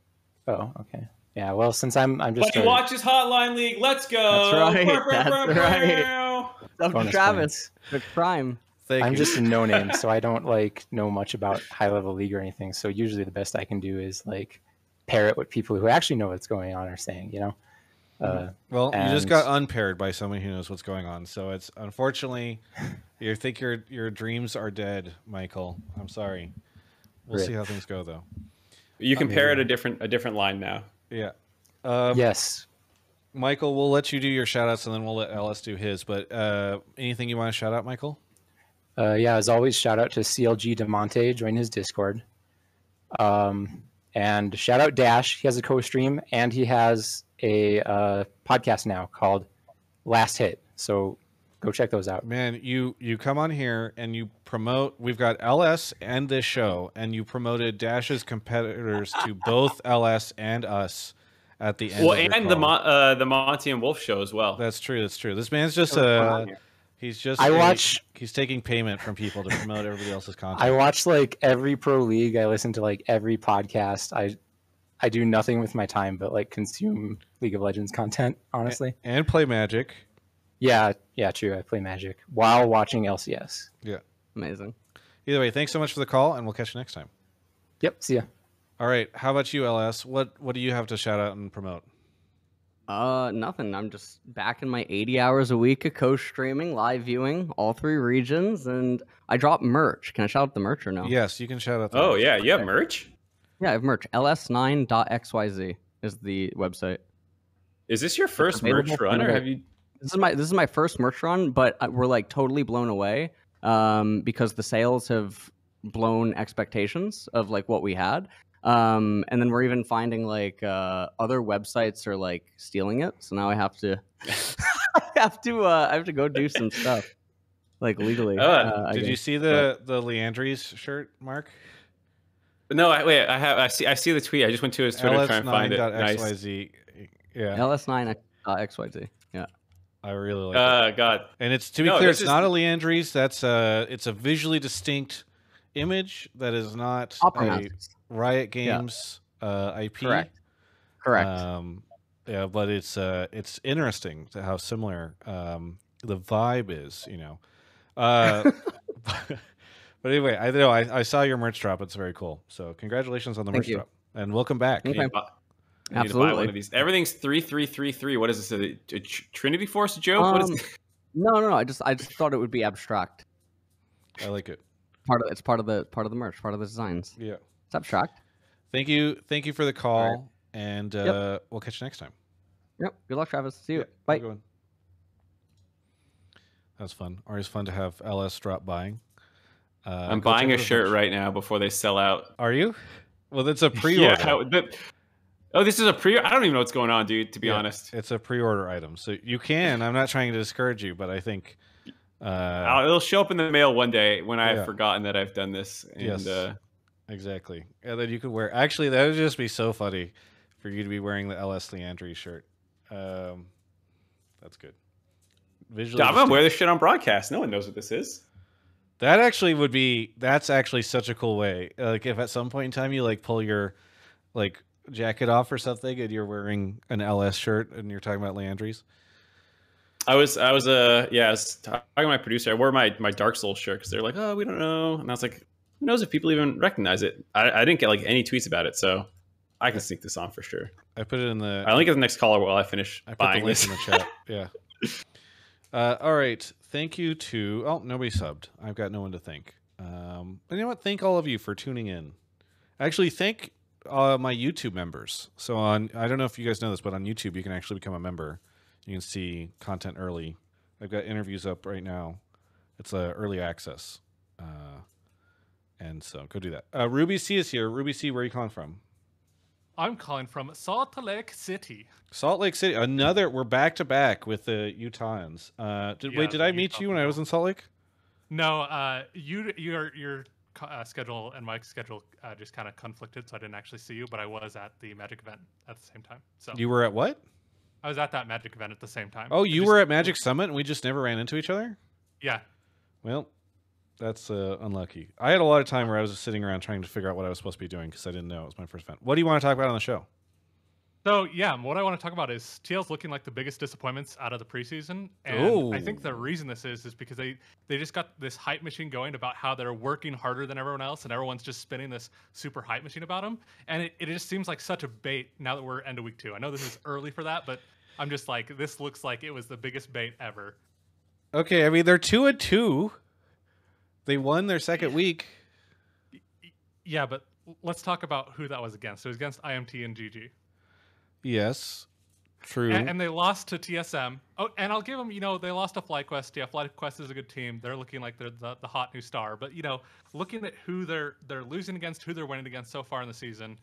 Oh, okay. Yeah. Well, since I'm I'm just But he a watches Hotline League. Let's go. That's right, Brr, brr, that's brr, right. Dr. bonus Travis, the prime. Thank I'm you. just a no name, so I don't like know much about high level league or anything. So usually the best I can do is like parrot what people who actually know what's going on are saying. You know. Uh, Well, you just got unpaired by someone who knows what's going on. So it's unfortunately, you think your your dreams are dead, Michael. I'm sorry. We'll Rip. see how things go, though. You can pair it a different a different line now. Yeah. Um, yes. Michael, we'll let you do your shout outs and then we'll let LS do his. But uh, anything you want to shout out, Michael? Uh, yeah, as always, shout out to CLG Demonte, join his Discord. Um, and shout out Dash, he has a co-stream and he has a uh, podcast now called Last Hit. So go check those out. Man, you you come on here and you promote. We've got LS and this show, and you promoted Dash's competitors to both LS and us at the end. Well, of and the call. Mon- uh, the Monte and Wolf show as well. That's true. That's true. This man's just What's going on here? he's just I a- watch- he's taking payment from people to promote everybody else's content. I watch like every pro league. I listen to like every podcast. I I do nothing with my time but like consume League of Legends content, honestly. and play Magic. Yeah, yeah, true. I play Magic while watching LCS. Yeah. Amazing. Either way, thanks so much for the call, and we'll catch you next time. Yep, see ya. All right. How about you, LS? What what do you have to shout out and promote? Uh, nothing. I'm just back in my 80 hours a week of co-streaming, live viewing, all three regions, and I dropped merch. Can I shout out the merch or no? Yes, you can shout out. the oh merch. yeah, you have merch. Yeah, I have merch. ls9.xyz is the website. Is this your first merch run, or have you? This is my this is my first merch run, but uh, we're like totally blown away um, because the sales have blown expectations of like what we had. Um, and then we're even finding like uh, other websites are like stealing it. So now I have to I have to uh, I have to go do some stuff like legally. Uh, uh, Did you see the the Leandries shirt, Mark? No, I, wait. I have. I see. I see the tweet. I just went to his Twitter to try and find it. Nice. LS9.xyz. Yeah, LS9 uh, XYZ? Yeah. I really like it. Uh, God. And it's to be no, clear, it's is- not a Leandries. That's a it's a visually distinct image that is not I'll a pronounce it. Riot Games uh, IP. Correct. Correct. Um, yeah, but it's uh, it's interesting to how similar um, the vibe is. You know. Uh, but anyway, I know I, I saw your merch drop. It's very cool. So congratulations on the Thank merch you. drop, and welcome back. Okay. I need to buy- I to buy one Absolutely. of these. Everything's three three three three. What is this? A, a Trinity Force joke? what is Um, no, no, no. I just I just thought it would be abstract. I like it. Part of it's part of the part of the merch, part of the designs. Yeah. It's abstract. Thank you. Thank you for the call, right. and uh, Yep. we'll catch you next time. Yep. Good luck, Travis. See you. Yeah, have a Bye. good one. That was fun. Always fun to have LS drop buying. Uh, I'm buying a shirt merch. right now before they sell out. Are you? Well, that's a pre-order. Yeah. how- oh, this is a pre. I don't even know what's going on, dude. To be Yeah, honest, it's a pre-order item, so you can. I'm not trying to discourage you, but I think. Uh, it'll show up in the mail one day when I've Yeah. forgotten that I've done this. And, Yes. Uh, exactly, and then you could wear. Actually, that would just be so funny for you to be wearing the LS Leandri shirt. Um, that's good. Visually, I'm gonna wear this shit on broadcast. No one knows what this is. That actually would be that's actually such a cool way. Like if at some point in time you like pull your like jacket off or something and you're wearing an LS shirt and you're talking about Landry's. I was, I was, uh, yeah, I was talking to my producer. I wore my my Dark Souls shirt because they're like, oh, we don't know, and I was like, who knows if people even recognize it? I, I didn't get like any tweets about it, so I can sneak this on for sure. I put it in the I only get the next caller while I finish I put the link in the chat. Yeah. Uh, all right. Thank you to oh nobody subbed. I've got no one to thank. Um, and you know what? Thank all of you for tuning in. Actually, thank uh, my YouTube members. So on I don't know if you guys know this, but on YouTube you can actually become a member. You can see content early. I've got interviews up right now. It's uh, early access. Uh, and so go do that. Uh, Ruby C is here. Ruby C, where are you calling from? I'm calling from Salt Lake City. Salt Lake City. Another. We're back to back with the Utahns. Uh, did, Yeah, wait, did I meet Utah you when I was in Salt Lake? No, uh, you your your uh, schedule and Mike's schedule uh, just kind of conflicted, so I didn't actually see you. But I was at the Magic event at the same time. So You were at what? I was at that Magic event at the same time. Oh, you just- were at Magic Summit, and we just never ran into each other. Yeah. Well, that's uh, unlucky. I had a lot of time where I was just sitting around trying to figure out what I was supposed to be doing because I didn't know it was my first event. What do you want to talk about on the show? So yeah, what I want to talk about is TL's looking like the biggest disappointments out of the preseason, and I think the reason this is is because they they just got this hype machine going about how they're working harder than everyone else, and everyone's just spinning this super hype machine about them, and it, it just seems like such a bait now that we're end of week two. I know this is early for that, but I'm just like this looks like it was the biggest bait ever. Okay, I mean they're two and two. They won their second week. Yeah, but let's talk about who that was against. It was against IMT and GG. Yes, true. And, and they lost to TSM. Oh, and I'll give them, you know, they lost to FlyQuest. Yeah, FlyQuest is a good team. They're looking like they're the, the hot new star. But you know, looking at who they're they're losing against, who they're winning against so far in the season,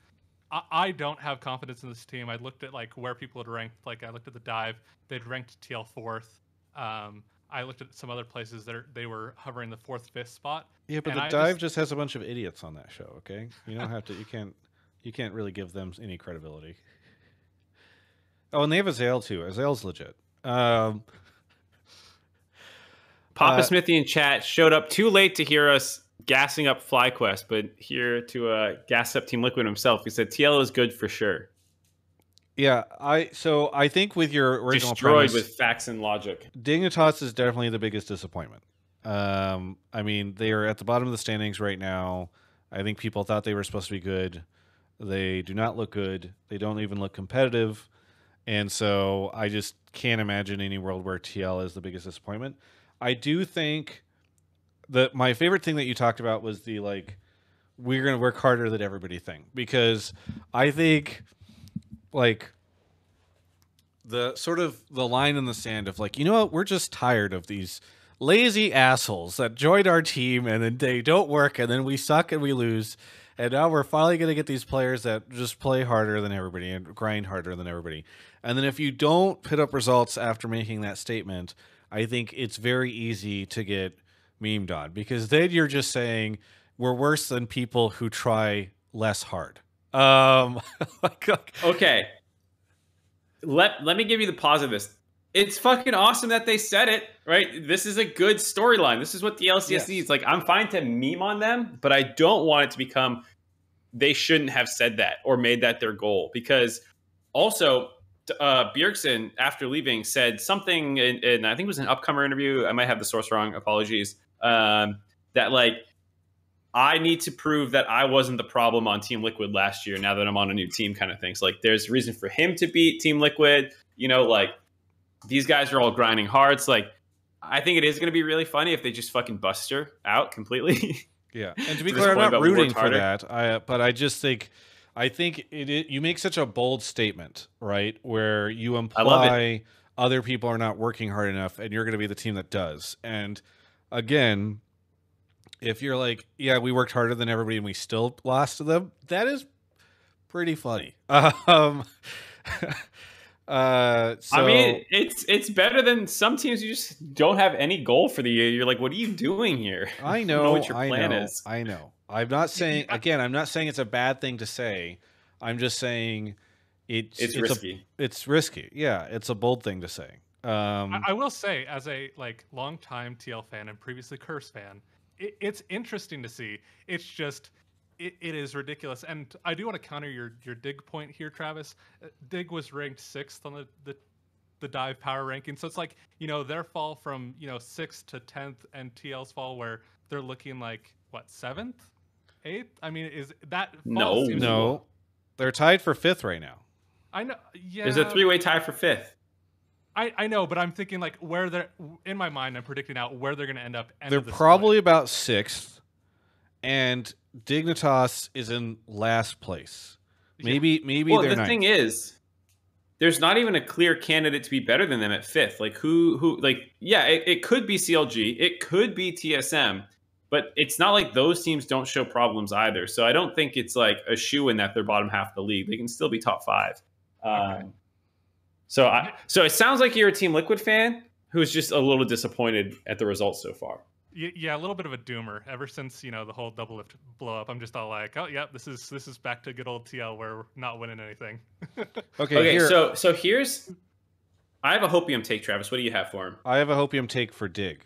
I, I don't have confidence in this team. I looked at like where people had ranked. Like I looked at the dive. They'd ranked TL fourth. Um, I looked at some other places that are, they were hovering the fourth, fifth spot. yeah, but the I dive just- just has a bunch of idiots on that show. Okay, you don't have to. You can't. You can't really give them any credibility. Oh, and they have Azael too. Azael's legit. Um, Papa Uh, Smithy in chat showed up too late to hear us gassing up FlyQuest, but here to uh, gas up Team Liquid himself. He said TL is good for sure. Yeah, I so I think with your original Destroyed premise, with facts and logic. Dignitas is definitely the biggest disappointment. Um, I mean, they are at the bottom of the standings right now. I think people thought they were supposed to be good. They do not look good. They don't even look competitive. And so I just can't imagine any world where TL is the biggest disappointment. I do think that my favorite thing that you talked about was the like we're going to work harder than everybody thing because I think like the sort of the line in the sand of like you know what we're just tired of these lazy assholes that joined our team and then they don't work and then we suck and we lose. And now we're finally going to get these players that just play harder than everybody and grind harder than everybody. And then if you don't put up results after making that statement, I think it's very easy to get memed on because then you're just saying we're worse than people who try less hard. Um, okay. Let let me give you the pause of this. It's fucking awesome that they said it, right? This is a good storyline. This is what the LCS yes. needs. Like, I'm fine to meme on them, but I don't want it to become they shouldn't have said that or made that their goal because also uh, Bjergsen, after leaving, said something, and I think it was an upcomer interview. I might have the source wrong. Apologies. Um, that like I need to prove that I wasn't the problem on Team Liquid last year. Now that I'm on a new team, kind of things. So, like, there's reason for him to beat Team Liquid. You know, like these guys are all grinding hard. So, like, I think it is going to be really funny if they just fucking bust her out completely. Yeah, and to be clear, I'm not rooting for that. I, but I just think, I think it, it, You make such a bold statement, right? Where you imply other people are not working hard enough, and you're going to be the team that does. And again, if you're like, yeah, we worked harder than everybody and we still lost to them, that is pretty funny. Um, uh, so, I mean, it's it's better than some teams you just don't have any goal for the year. You're like, what are you doing here? I know, know what your plan I know, is. I know. I'm not saying again. I'm not saying it's a bad thing to say. I'm just saying it's it's, it's risky. A, it's risky. Yeah, it's a bold thing to say. Um, I, I, will say, as a like longtime TL fan and previously Curse fan, it, it's interesting to see. It's just it, it is ridiculous. And I do want to counter your your dig point here, Travis. Uh, dig was ranked sixth on the, the the dive power ranking. So it's like, you know, their fall from, you know, sixth to tenth and TL's fall where they're looking like what, seventh? Eighth? I mean, is that No, no. They're tied for fifth right now. I know yeah. There's a three way tie for fifth. I, I know, but I'm thinking like where they're in my mind. I'm predicting out where they're going to end up. they're the probably about sixth, and Dignitas is in last place. Maybe yeah. maybe well, the ninth. thing is, there's not even a clear candidate to be better than them at fifth. Like who who like yeah, it, it could be CLG, it could be TSM, but it's not like those teams don't show problems either. So I don't think it's like a shoe in that they're bottom half of the league. They can still be top five. Okay. Um, so I so it sounds like you're a Team Liquid fan who's just a little disappointed at the results so far. Yeah, a little bit of a doomer. Ever since you know the whole Doublelift blow up, I'm just all like, oh yeah, this is this is back to good old TL where we're not winning anything. okay, okay. Here. So so here's, I have a hopium take, Travis. What do you have for him? I have a hopium take for Dig.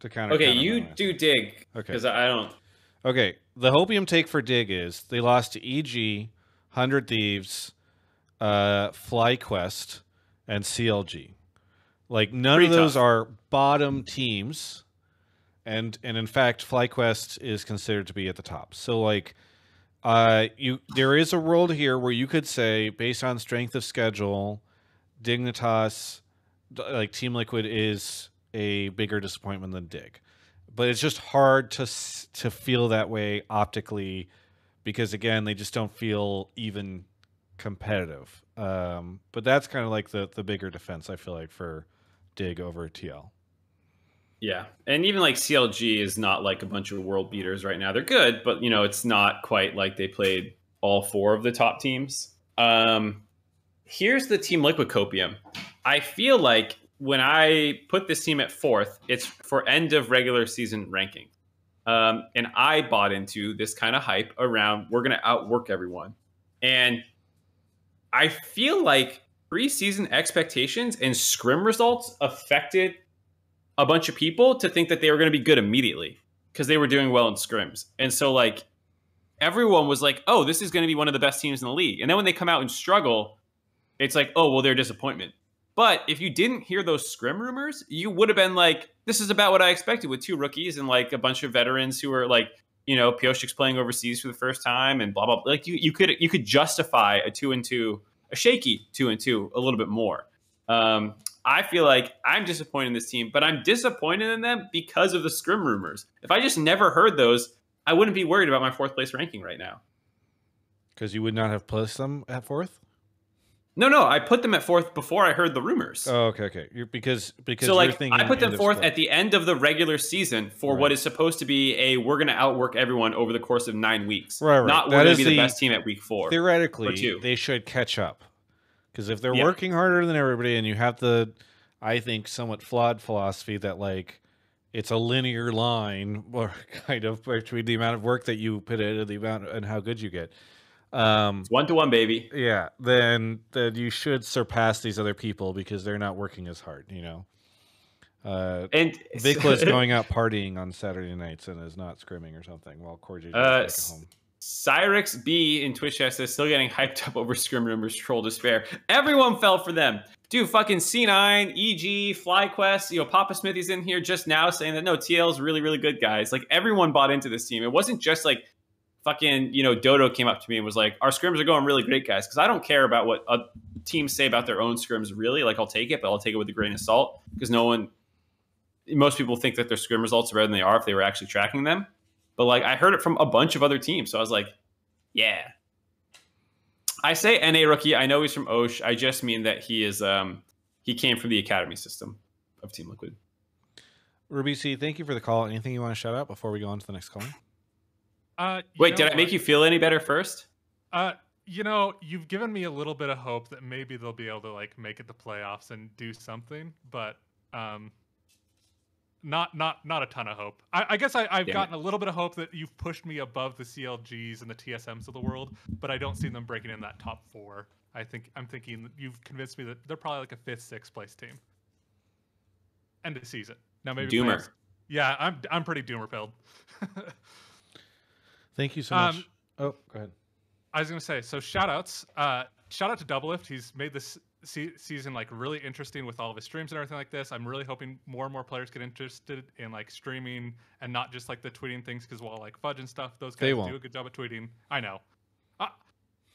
To counter. Okay, counter you do Dig. Okay, because I don't. Okay, the hopium take for Dig is they lost to EG, Hundred Thieves, uh, FlyQuest, and CLG. Like none Pretty of those tough. are bottom teams, and and in fact, FlyQuest is considered to be at the top. So like, uh, you there is a world here where you could say, based on strength of schedule, Dignitas, like Team Liquid, is a bigger disappointment than Dig, but it's just hard to to feel that way optically because again, they just don't feel even competitive. Um, but that's kind of like the the bigger defense I feel like for Dig over TL. Yeah, and even like CLG is not like a bunch of world beaters right now. They're good, but you know it's not quite like they played all four of the top teams. Um, here's the Team Liquid Copium. I feel like when I put this team at fourth, it's for end of regular season ranking. Um, and I bought into this kind of hype around we're going to outwork everyone. And I feel like preseason expectations and scrim results affected a bunch of people to think that they were going to be good immediately because they were doing well in scrims. And so, like, everyone was like, oh, this is going to be one of the best teams in the league. And then when they come out and struggle, it's like, oh, well, they're a disappointment. But if you didn't hear those scrim rumors, you would have been like, this is about what I expected with two rookies and like a bunch of veterans who are like, you know, Pyosik's playing overseas for the first time and blah blah. blah. Like you, you could you could justify a two and two, a shaky two and two a little bit more. Um, I feel like I'm disappointed in this team, but I'm disappointed in them because of the scrim rumors. If I just never heard those, I wouldn't be worried about my fourth place ranking right now. Because you would not have placed them at fourth. No, no, I put them at fourth before I heard the rumors. Oh, okay, okay. You're, because because so you're like thinking I put them fourth at the end of the regular season for what Right. is supposed to be a we're going to outwork everyone over the course of nine weeks. Right, right. Not That we're going to be the, best team at week four. theoretically they should catch up because if they're Yeah. working harder than everybody and you have the i think somewhat flawed philosophy that like it's a linear line or kind of between the amount of work that you put in and the amount and how good you get um It's one to one, baby. yeah then then you should surpass these other people because they're not working as hard you know uh And VicLa's going out partying on Saturday nights and is not scrimming or something while is Uh, back at home. Cyrix B in Twitch chat says still getting hyped up over scrim rumors, troll despair. Everyone fell for them. Dude, fucking C9, EG, FlyQuest, you know, Papa Smithy's in here just now saying that no, TL is really, really good, guys. Like everyone bought into this team. It wasn't just like fucking, you know, Dodo came up to me and was like, our scrims are going really great, guys. Because I don't care about what teams say about their own scrims, really. Like, I'll take it, but I'll take it with a grain of salt because no one, most people think that their scrim results are better than they are if they were actually tracking them. But like I heard it from a bunch of other teams, so I was like, yeah. I say NA rookie. I know he's from Osh. I just mean that he is um he came from the academy system of Team Liquid. Ruby C, thank you for the call. Anything you want to shout out before we go on to the next call? Uh, Wait, did I make what? you feel any better first? Uh, you know, you've given me a little bit of hope that maybe they'll be able to like make it to playoffs and do something, but um, not not not a ton of hope. I, I guess I, I've Damn gotten a little bit of hope that you've pushed me above the CLGs and the TSMs of the world, but I don't see them breaking in that top four. I think I'm thinking you've convinced me that they're probably like a fifth, sixth place team. End of season. Now maybe Doomer. Yeah, I'm I'm pretty doomer pilled. Thank you so much. Um, oh, go ahead. I was gonna say, so shout outs. Uh, shout out to Doublelift. He's made this se- season like really interesting with all of his streams and everything like this. I'm really hoping more and more players get interested in like streaming and not just like the tweeting things. Because while like Fudge and stuff, those guys do a good job at tweeting. I know. I,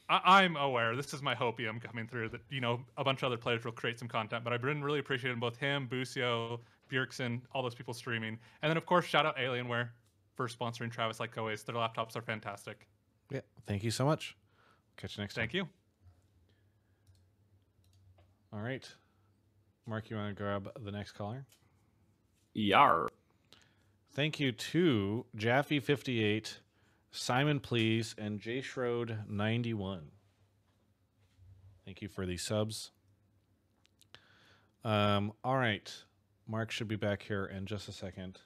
I, I'm aware. This is my hopium coming through that you know a bunch of other players will create some content. But I've been really appreciating both him, Busio, Bjergsen, all those people streaming, and then of course shout out Alienware for sponsoring Travis like always. Their laptops are fantastic. Yeah, thank you so much. Catch you next time. Thank you. All right. Mark, you want to grab the next caller? Yar. Thank you to Jaffe58, Simon Please, and J Schroed 91. Thank you for the subs. Um, all right. Mark should be back here in just a second.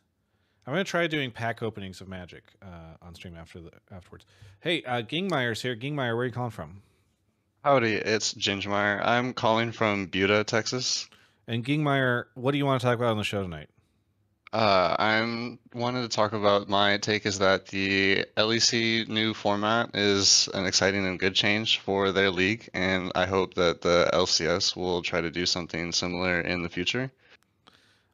I'm gonna try doing pack openings of Magic uh, on stream after the afterwards. Hey, uh, Gingmeyer's here. Gingmeyer, where are you calling from? Howdy, it's Gingermeyer. I'm calling from Buda, Texas. And Gingmeyer, what do you want to talk about on the show tonight? Uh, I'm wanted to talk about my take is that the LEC new format is an exciting and good change for their league, and I hope that the LCS will try to do something similar in the future.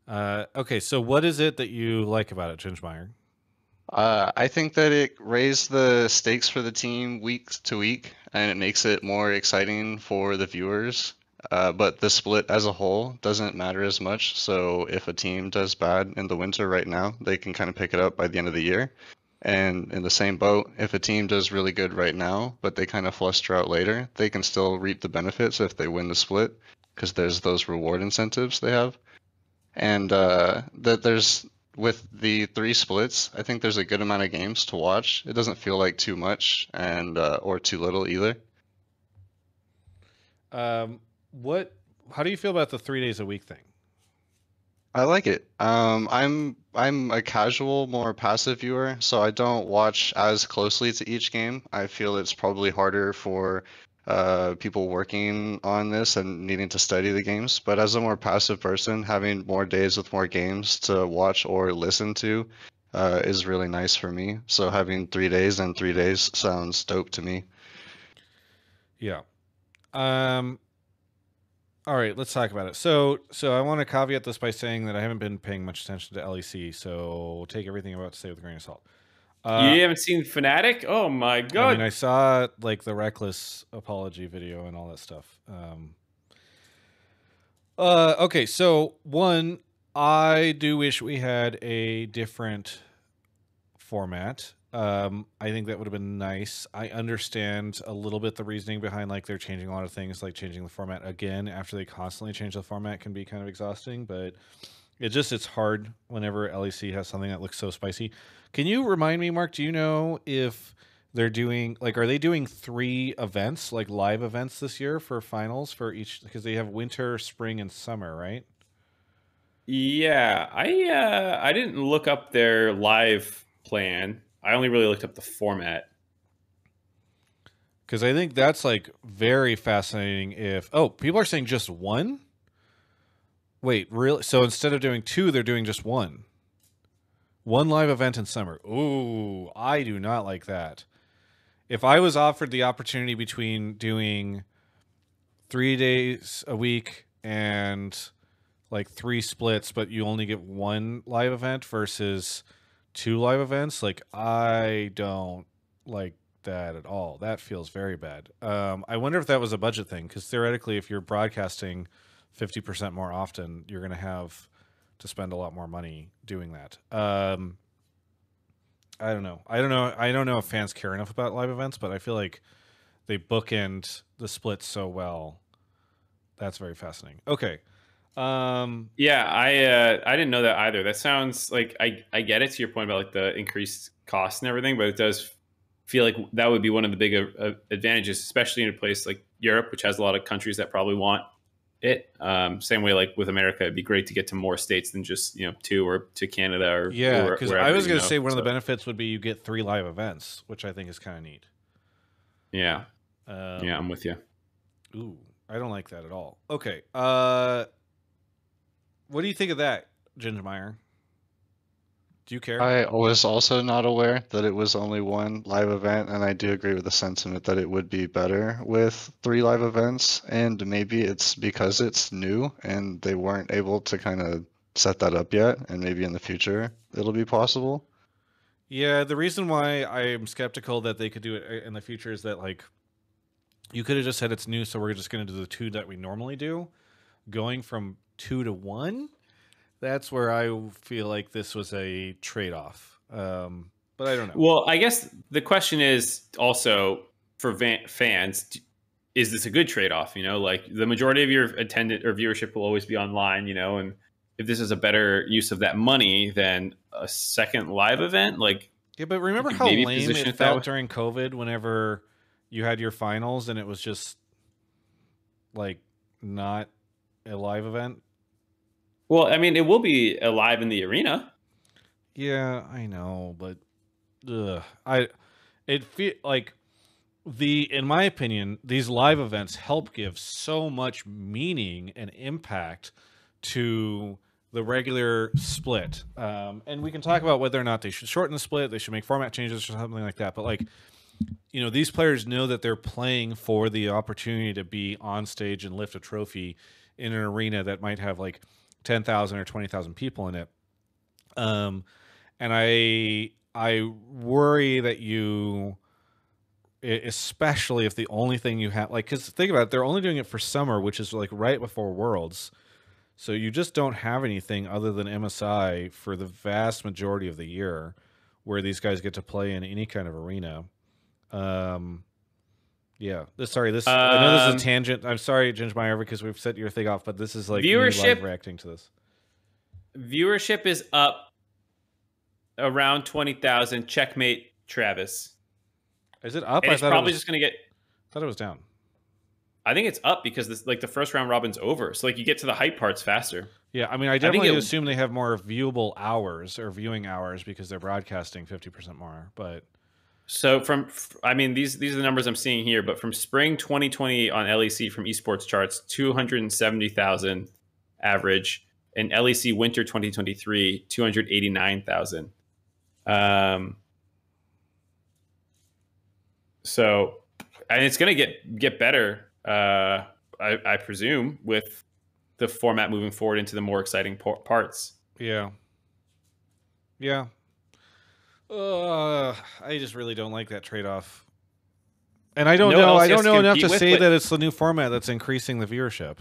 Uh, okay, so what is it that you like about it, Gingemeyer? Uh, I think that it raised the stakes for the team week to week, and it makes it more exciting for the viewers. Uh, but the split as a whole doesn't matter as much. So if a team does bad in the winter right now, they can kind of pick it up by the end of the year. And in the same boat, if a team does really good right now, but they kind of fluster out later, they can still reap the benefits if they win the split, because there's those reward incentives they have. And uh, that there's with the three splits, I think there's a good amount of games to watch. It doesn't feel like too much and uh, or too little either. Um, what? How do you feel about the three days a week thing? I like it. Um, I'm I'm a casual, more passive viewer, so I don't watch as closely to each game. I feel it's probably harder for uh, people working on this and needing to study the games. But as a more passive person, having more days with more games to watch or listen to uh, is really nice for me. So having three days and three days sounds dope to me. Yeah. Um. All right, let's talk about it. So, so I want to caveat this by saying that I haven't been paying much attention to LEC, so take everything I'm about to say with a grain of salt. Uh, you haven't seen Fnatic? Oh my I god! mean, I saw like the reckless apology video and all that stuff. Um, uh, okay, so one, I do wish we had a different format. Um, I think that would have been nice. I understand a little bit the reasoning behind like they're changing a lot of things, like changing the format again after they constantly change the format can be kind of exhausting. But it just it's hard whenever LEC has something that looks so spicy. Can you remind me, Mark? Do you know if they're doing like are they doing three events like live events this year for finals for each because they have winter, spring, and summer, right? Yeah, I uh, I didn't look up their live plan. I only really looked up the format. Because I think that's like very fascinating. If oh, people are saying just one. Wait, really? So instead of doing two, they're doing just one. One live event in summer. Ooh, I do not like that. If I was offered the opportunity between doing three days a week and like three splits, but you only get one live event versus two live events, like I don't like that at all. That feels very bad. Um, I wonder if that was a budget thing because theoretically, if you're broadcasting fifty percent more often, you're going to have to spend a lot more money doing that. Um, I don't know. I don't know. I don't know if fans care enough about live events, but I feel like they bookend the splits so well. That's very fascinating. Okay. Um, yeah, I uh, I didn't know that either. That sounds like I I get it to your point about like the increased cost and everything, but it does feel like that would be one of the big uh, advantages, especially in a place like Europe, which has a lot of countries that probably want it. Um, same way, like with America, it'd be great to get to more states than just you know two or to Canada or yeah. Because I was going to know, say one so. of the benefits would be you get three live events, which I think is kind of neat. Yeah, um, yeah, I'm with you. Ooh, I don't like that at all. Okay, uh, what do you think of that, Ginger Gingermeyer? Do you care? I was also not aware that it was only one live event, and I do agree with the sentiment that it would be better with three live events. And maybe it's because it's new and they weren't able to kind of set that up yet, and maybe in the future it'll be possible. Yeah, the reason why I'm skeptical that they could do it uh, in the future is that like you could have just said it's new, so we're just going to do the two that we normally do. Going from two to one, that's where I feel like this was a trade off. Um, but I don't know. Well, I guess the question is also for van- fans is this a good trade off? You know, like the majority of your attendant or viewership will always be online, you know, and if this is a better use of that money than a second live event, like. Yeah, but remember how lame it it felt way. during COVID whenever you had your finals and it was just like not a live event? Well, I mean, it will be alive in the arena. Yeah, I know, but ugh, I it feel like the in my opinion these live events help give so much meaning and impact to the regular split um, and we can talk about whether or not they should shorten the split they should make format changes or something like that but like you know these players know that they're playing for the opportunity to be on stage and lift a trophy in an arena that might have like 10,000 or 20,000 people in it. Um and i i worry that you especially if the only thing you have like because think about it they're only doing it for summer which is like right before worlds. So you just don't have anything other than msi for the vast majority of the year where these guys get to play in any kind of arena. Um yeah this sorry this i know this Um, is a tangent i'm sorry gingermeyer because we've set your thing off but this is like Viewership- reacting to this Viewership is up around 20,000. Checkmate, Travis. is it up And i it's thought it probably was, just going to get. thought it was down I think it's up because this like the first round robin's over. So like you get to the hype parts faster. Yeah, I mean, I definitely it- assume they have more viewable hours or viewing hours because they're broadcasting fifty percent more. But So from I mean these these are the numbers I'm seeing here, but from spring 2020 on LEC from esports charts, 270,000 average, and LEC winter 2023, 289,000. Um so and it's going to get get better uh I, I presume with the format moving forward into the more exciting parts. yeah, yeah, uh, I just really don't like that trade off. And I don't No know. I don't know enough to with, say that it's the new format that's increasing the viewership.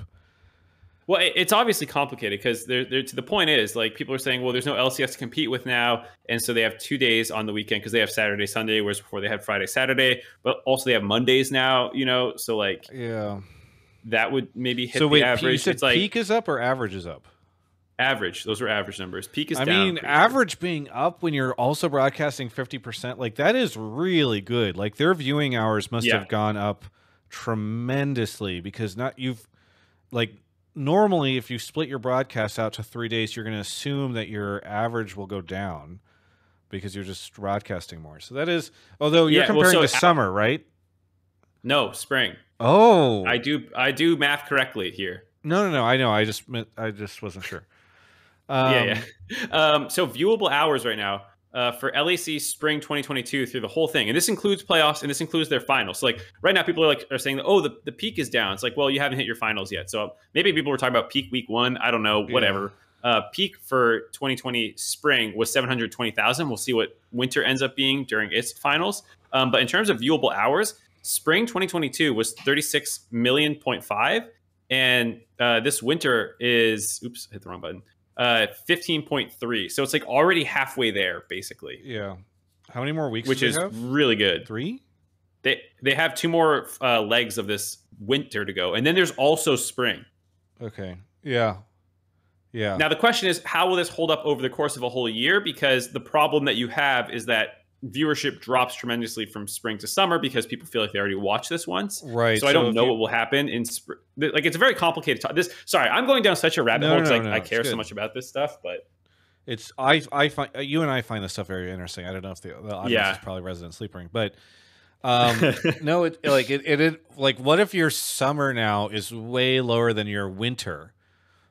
Well, it's obviously complicated because they're, they're to the point is like people are saying, well, there's no LCS to compete with now, and so they have two days on the weekend because they have Saturday, Sunday, whereas before they had Friday, Saturday, but also they have Mondays now. You know, so like Yeah. that would maybe hit so the wait, average. it's like peak is up or average is up? Average. Those were average numbers. Peak is I mean, sure. average being up when you're also broadcasting 50%, like that is really good. Like their viewing hours must Yeah. have gone up tremendously because not you've like normally if you split your broadcast out to 3 days, you're going to assume that your average will go down because you're just broadcasting more. So that is although you're Yeah, well, comparing so to summer, right? No, spring. Oh. I do I do math correctly here. No, no, no. I know. I just meant I just wasn't sure. Um, yeah, yeah. Um, so viewable hours right now uh, for LEC Spring 2022 through the whole thing, and this includes playoffs and this includes their finals. So like right now, people are like are saying, that "Oh, the, the peak is down." It's like, well, you haven't hit your finals yet. So maybe people were talking about peak week one. I don't know. Yeah. Whatever. Uh, peak for 2020 spring was 720,000. We'll see what winter ends up being during its finals. Um, but in terms of viewable hours, spring 2022 was 36 million point five, and uh, this winter is oops, hit the wrong button. Uh, 15.3. So it's like already halfway there, basically, Yeah. How many more weeks which is have? really good. 3? They they have two more uh, legs of this winter to go, and then there's also spring. Okay. Yeah. Yeah. Now the question is, how will this hold up over the course of a whole year? Because the problem that you have is that viewership drops tremendously from spring to summer because people feel like they already watched this once. right. So I don't know you- what will happen in spring. Like it's a very complicated. To- this sorry, I'm going down such a rabbit No, hole no, because no, I, no, I care so much about this stuff. But It's I I find uh, you and I find this stuff very interesting. I don't know if the, the audience Yeah. is probably resident sleeping, but um no, it like it, it it like what if your summer now is way lower than your winter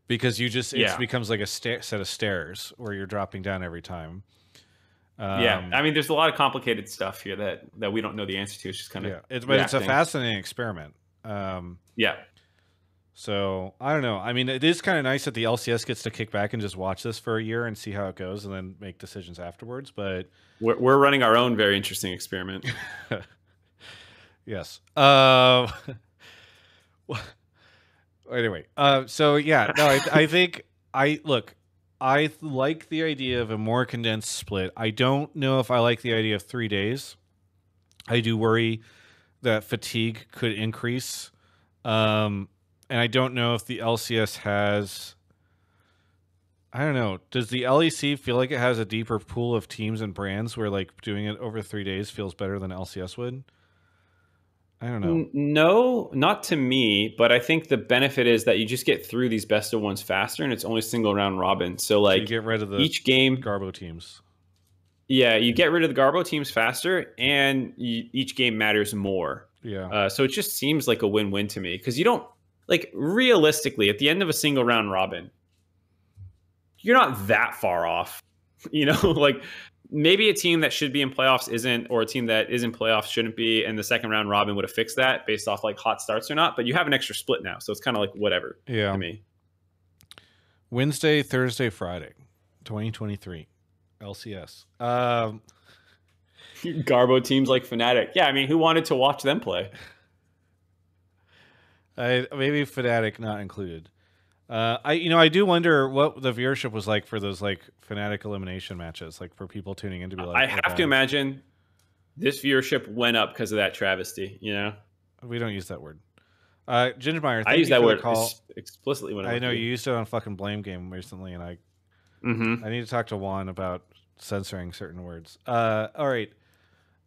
because you just it Yeah. becomes like a sta- set of stairs where you're dropping down every time. Um, yeah, I mean, there's a lot of complicated stuff here that that we don't know the answer to. It's just kind of yeah, it's but it's a fascinating experiment. Um, yeah. so I don't know. I mean, it is kind of nice that the LCS gets to kick back and just watch this for a year and see how it goes, and then make decisions afterwards. But We're, we're running our own very interesting experiment. Yes. Uh, anyway, uh, so yeah, no, I, I think I look. I like the idea of a more condensed split. I don't know if I like the idea of three days. I do worry that fatigue could increase, um, and I don't know if the LCS has. I don't know. Does the LEC feel like it has a deeper pool of teams and brands where like doing it over three days feels better than LCS would? I don't know. No, not to me, but I think the benefit is that you just get through these best of ones faster and it's only single round robin. So So you like get rid of the each game, Garbo teams. yeah, you get rid of the Garbo teams faster and you, each game matters more. Yeah. Uh, so it just seems like a win-win to me because you don't like realistically at the end of a single round robin, you're not that far off. You know, like maybe a team that should be in playoffs isn't, or a team that is in playoffs shouldn't be, and the second round robin would have fixed that based off like hot starts or not. But you have an extra split now, so it's kind of like whatever yeah. to me. Wednesday, Thursday, Friday, 2023. LCS. Um, Garbo teams like Fnatic, yeah. I mean, who wanted to watch them play? I maybe Fnatic not included. Uh, I you know I do wonder what the viewership was like for those like Fnatic elimination matches, like for people tuning in to be like. I "Oh, have God." to imagine this viewership went up because of that travesty. You know, We don't use that word. Uh, Gingermeyer, I use that word Call. ex- explicitly when I know you used it on fucking Blame Game recently, and I Mm-hmm. I need to talk to Juan about censoring certain words. Uh, all right,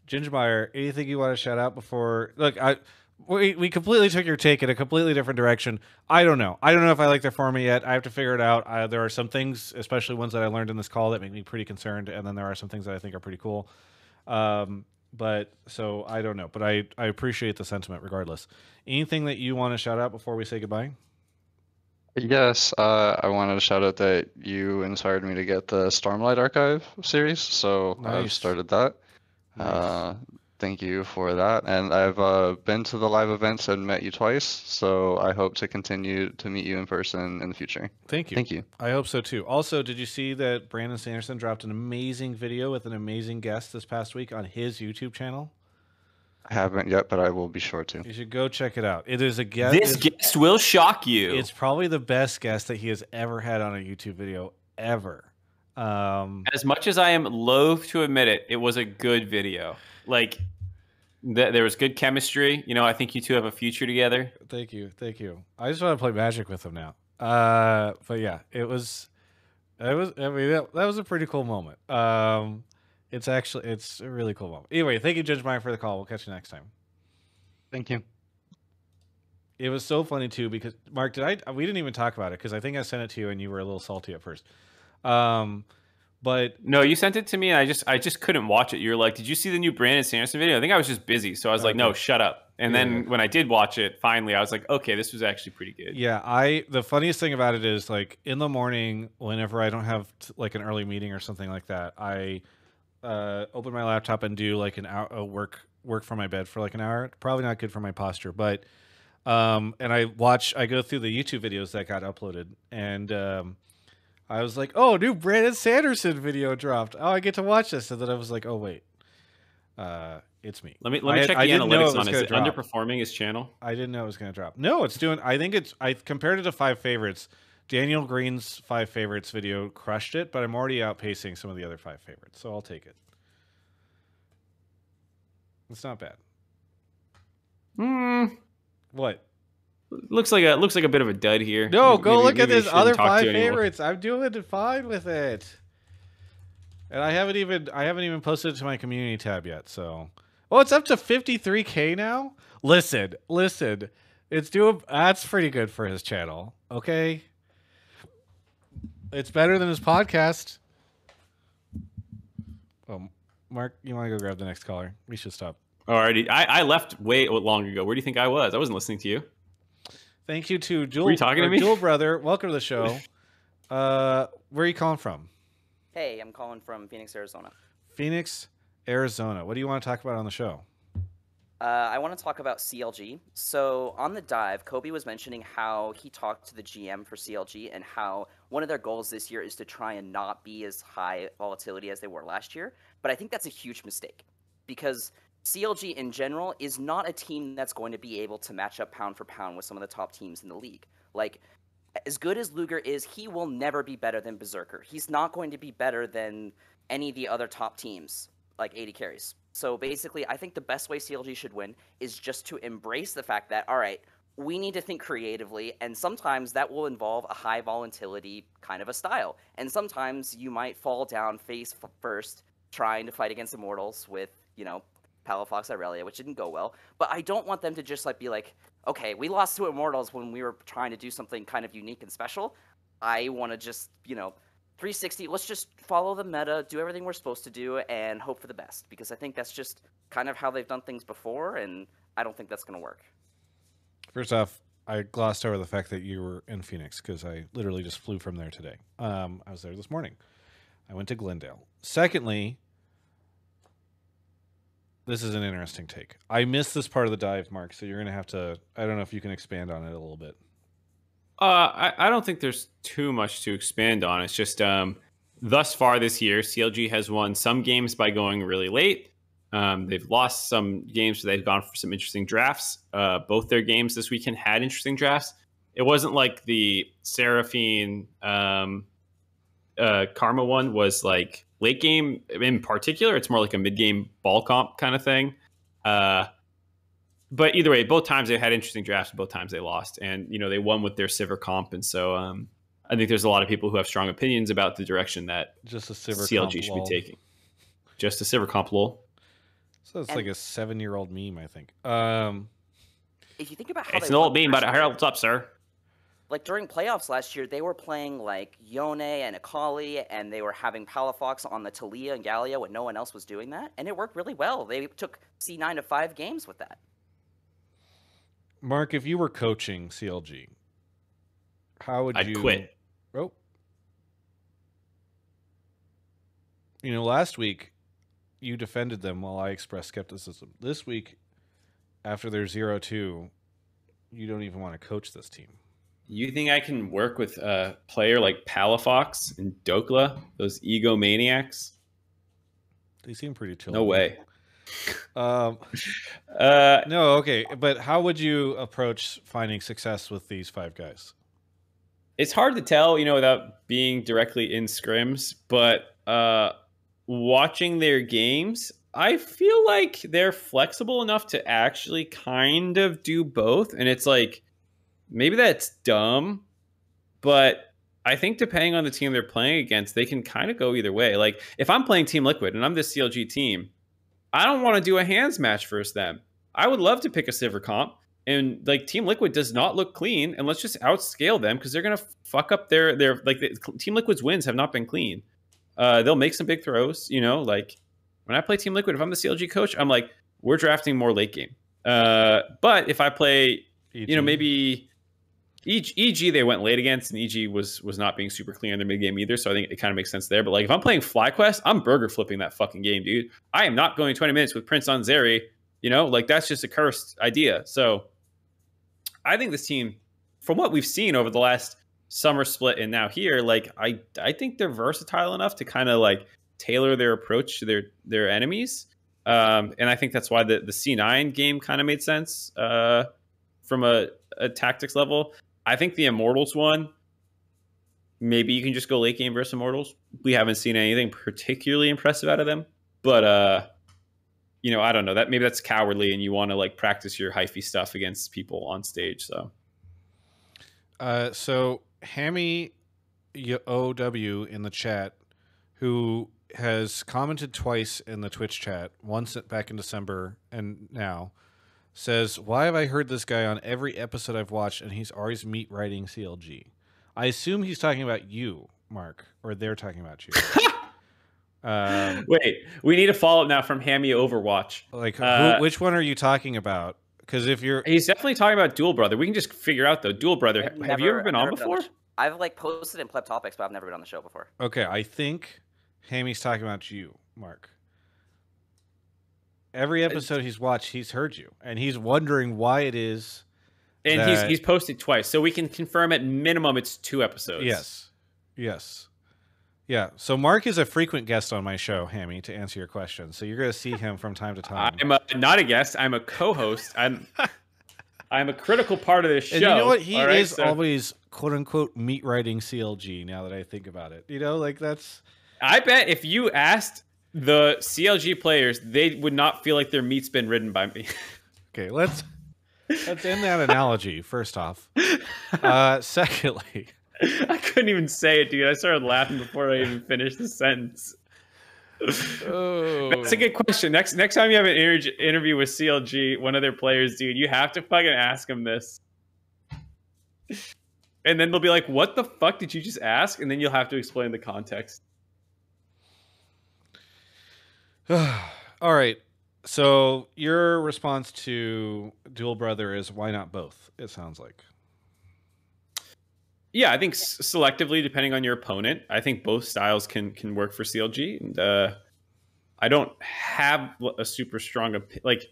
Gingermeyer, anything you want to shout out before? Look, I we we completely took your take in a completely different direction. I don't know. I don't know if I like their format yet. I have to figure it out. Uh, there are some things, especially ones that I learned in this call, that make me pretty concerned, and then there are some things that I think are pretty cool. Um, but so I don't know. But I I appreciate the sentiment regardless. Anything that you want to shout out before we say goodbye? Yes, uh, I wanted to shout out that you inspired me to get the Stormlight Archive series, so I've started that. Nice. Uh, thank you for that. And I've uh, been to the live events and met you twice, so I hope to continue to meet you in person in the future. Thank you. Thank you. I hope so too. Also, did you see that Brandon Sanderson dropped an amazing video with an amazing guest this past week on his YouTube channel? I haven't yet, but I will be sure to. You should go check it out. It is a guest. This guest will shock you. It's probably the best guest that he has ever had on a YouTube video ever. Um, as much as I am loath to admit it, it was a good video. Like th- there was good chemistry. You know, I think you two have a future together. thank you, thank you. I just want to play Magic with him now. Uh, but yeah, it was, it was. I mean, that, that was a pretty cool moment. Um, it's actually it's a really cool moment. Anyway, thank you, Judge Meyer, for the call. We'll catch you next time. Thank you. It was so funny too because Mark, did I? We didn't even talk about it because I think I sent it to you and you were a little salty at first. Um, but No, you sent it to me, and I just I just couldn't watch it. You're like, "Did you see the new Brandon Sanderson video?" I think I was just busy, so I was like, "No, shut up." And Yeah. then when I did watch it, finally, I was like, "Okay, this was actually pretty good." Yeah, I the funniest thing about it is like in the morning, whenever I don't have t- like an early meeting or something like that, I uh, open my laptop and do like an hour uh, work work from my bed for like an hour. Probably not good for my posture, but um, and I watch I go through the YouTube videos that got uploaded, and um, I was like, oh, new Brandon Sanderson video dropped. Oh, I get to watch this, and then I was like, oh wait, uh, it's me. Let me let me had- check I the it analytics on. Is gonna it drop. underperforming his channel? I didn't know it was going to drop. No, it's doing. I think it's. I compared it to five favorites. Daniel Greene's five favorites video crushed it, but I'm already outpacing some of the other five favorites, so I'll take it. It's not bad. Hmm. What? Looks like a looks like a bit of a dud here. No, Maybe- go look at maybe we his other five favorites. I'm doing fine with it. And I haven't even I haven't even posted it to my community tab yet. So, oh, it's up to 53k now. Listen, listen, it's doing. That's pretty good for his channel. Okay, it's better than his podcast. Oh, Mark, you want to go grab the next caller? We should stop. Alrighty, I, I left way long ago. Where do you think I was? I wasn't listening to you. Thank you to Jewel. Were you talking to me? Jewel brother? Welcome to the show. Uh, where are you calling from? Hey, I'm calling from Phoenix, Arizona. Phoenix, Arizona. What do you want to talk about on the show? Uh, I want to talk about CLG. So on the dive, Kobe was mentioning how he talked to the GM for CLG and how one of their goals this year is to try and not be as high volatility as they were last year. But I think that's a huge mistake because CLG in general is not a team that's going to be able to match up pound for pound with some of the top teams in the league. Like as good as Luger is, he will never be better than Berserker. He's not going to be better than any of the other top teams, like AD carries. So basically, I think the best way CLG should win is just to embrace the fact that, all right, we need to think creatively, and sometimes that will involve a high volatility kind of a style. And sometimes you might fall down face first trying to fight against Immortals with, you know, Palafox Irelia, which didn't go well. But I don't want them to just like be like, okay, we lost to Immortals when we were trying to do something kind of unique and special. I want to just, you know, 360, let's just follow the meta, do everything we're supposed to do, and hope for the best. Because I think that's just kind of how they've done things before, and I don't think that's going to work. First off, I glossed over the fact that you were in Phoenix because I literally just flew from there today. Um, I was there this morning. I went to Glendale. Secondly, this is an interesting take. I missed this part of the dive, Mark, so you're going to have to. I don't know if you can expand on it a little bit. Uh, I, I don't think there's too much to expand on. It's just um, thus far this year, CLG has won some games by going really late. Um, they've lost some games where they've gone for some interesting drafts. Uh, both their games this weekend had interesting drafts. It wasn't like the Seraphine um, uh, Karma one was like late game in particular. It's more like a mid game ball comp kind of thing. Uh, but either way, both times they had interesting drafts. Both times they lost, and you know they won with their Sivir comp, and so um, I think there's a lot of people who have strong opinions about the direction that Just a Sivir CLG comp should lol. be taking. Just a Sivir comp lol. So it's And- like a seven-year-old meme, I think. Um, If you think about how It's an old meme, but last year- what's up, sir? Like during playoffs last year, they were playing like Yone and Akali, and they were having Palafox on the Taliyah and Galio when no one else was doing that, and it worked really well. They took C9 to five games with that. Mark, if you were coaching CLG, how would you I'd you quit. Oh. You know, last week you defended them while I expressed skepticism. This week, after their zero two, you don't even want to coach this team. You think I can work with a player like Palafox and Dhokla, those egomaniacs? They seem pretty chill. No way. Um, Uh, no, okay, but how would you approach finding success with these five guys? it's hard to tell, you know, without being directly in scrims, but uh, watching their games, I feel like they're flexible enough to actually kind of do both. And it's like, maybe that's dumb, but I think depending on the team they're playing against, they can kind of go either way. Like, if I'm playing Team Liquid and I'm this CLG team, I don't want to do a hands match versus them. I would love to pick a Sivir comp and like Team Liquid does not look clean, and let's just outscale them because they're gonna fuck up their their like the, Team Liquid's wins have not been clean. Uh, they'll make some big throws, you know. Like when I play Team Liquid, if I'm the CLG coach, I'm like we're drafting more late game. Uh, but if I play, you know, maybe EG, EG they went late against, and EG was was not being super clean in their mid game either. So I think it kind of makes sense there. But like if I'm playing FlyQuest, I'm burger flipping that fucking game, dude. I am not going 20 minutes with Prince on Zeri. You know, like that's just a cursed idea. So I think this team, from what we've seen over the last summer split and now here, like I I think they're versatile enough to kind of like tailor their approach to their their enemies. Um, and I think that's why the the C9 game kind of made sense uh, from a, a tactics level. I think the Immortals one, maybe you can just go late game versus Immortals. We haven't seen anything particularly impressive out of them, but uh, you know, I don't know that maybe that's cowardly, and you want to like practice your hyphy stuff against people on stage. So Uh, so Hammy OW in the chat, who has commented twice in the Twitch chat, once back in December and now, says, "Why have I heard this guy on every episode I've watched, and he's always meat writing CLG?" I assume he's talking about you, Mark, or they're talking about you. um, wait, we need a follow up now from Hammy Overwatch. like, Uh, who, which one are you talking about? Because if you're He's definitely talking about Dual Brother. We can just figure out though. Dual Brother. I've have you ever been I've on never been the before? I've like posted in pleb topics, but I've never been on the show before. Okay, I think Hammy's talking about you, Mark. Every episode he's watched, he's heard you, and he's wondering why it is. And he's that- he's posted twice, so we can confirm at minimum it's two episodes. Yes, yes, yeah. So Mark is a frequent guest on my show, Hammy, to answer your question. So you're going to see him from time to time. I'm a, not a guest. I'm a co-host. I'm I'm a critical part of this show. and you know what? He right? is So always quote unquote meat writing CLG. Now that I think about it, you know, like that's I bet if you asked the CLG players, they would not feel like their meat's been ridden by me. okay. Let's let's end that analogy first off. Uh, secondly. I couldn't even say it, dude. I started laughing before I even finished the sentence. Oh. That's a good question. Next next time you have an inter- interview with CLG, one of their players, dude, you have to fucking ask them this. And then they'll be like, "What the fuck did you just ask?" And then you'll have to explain the context. All right. So your response to Dual Brother is why not both? It sounds like. Yeah, I think s- selectively, depending on your opponent, I think both styles can can work for CLG. And uh, I don't have a super strong opi- like.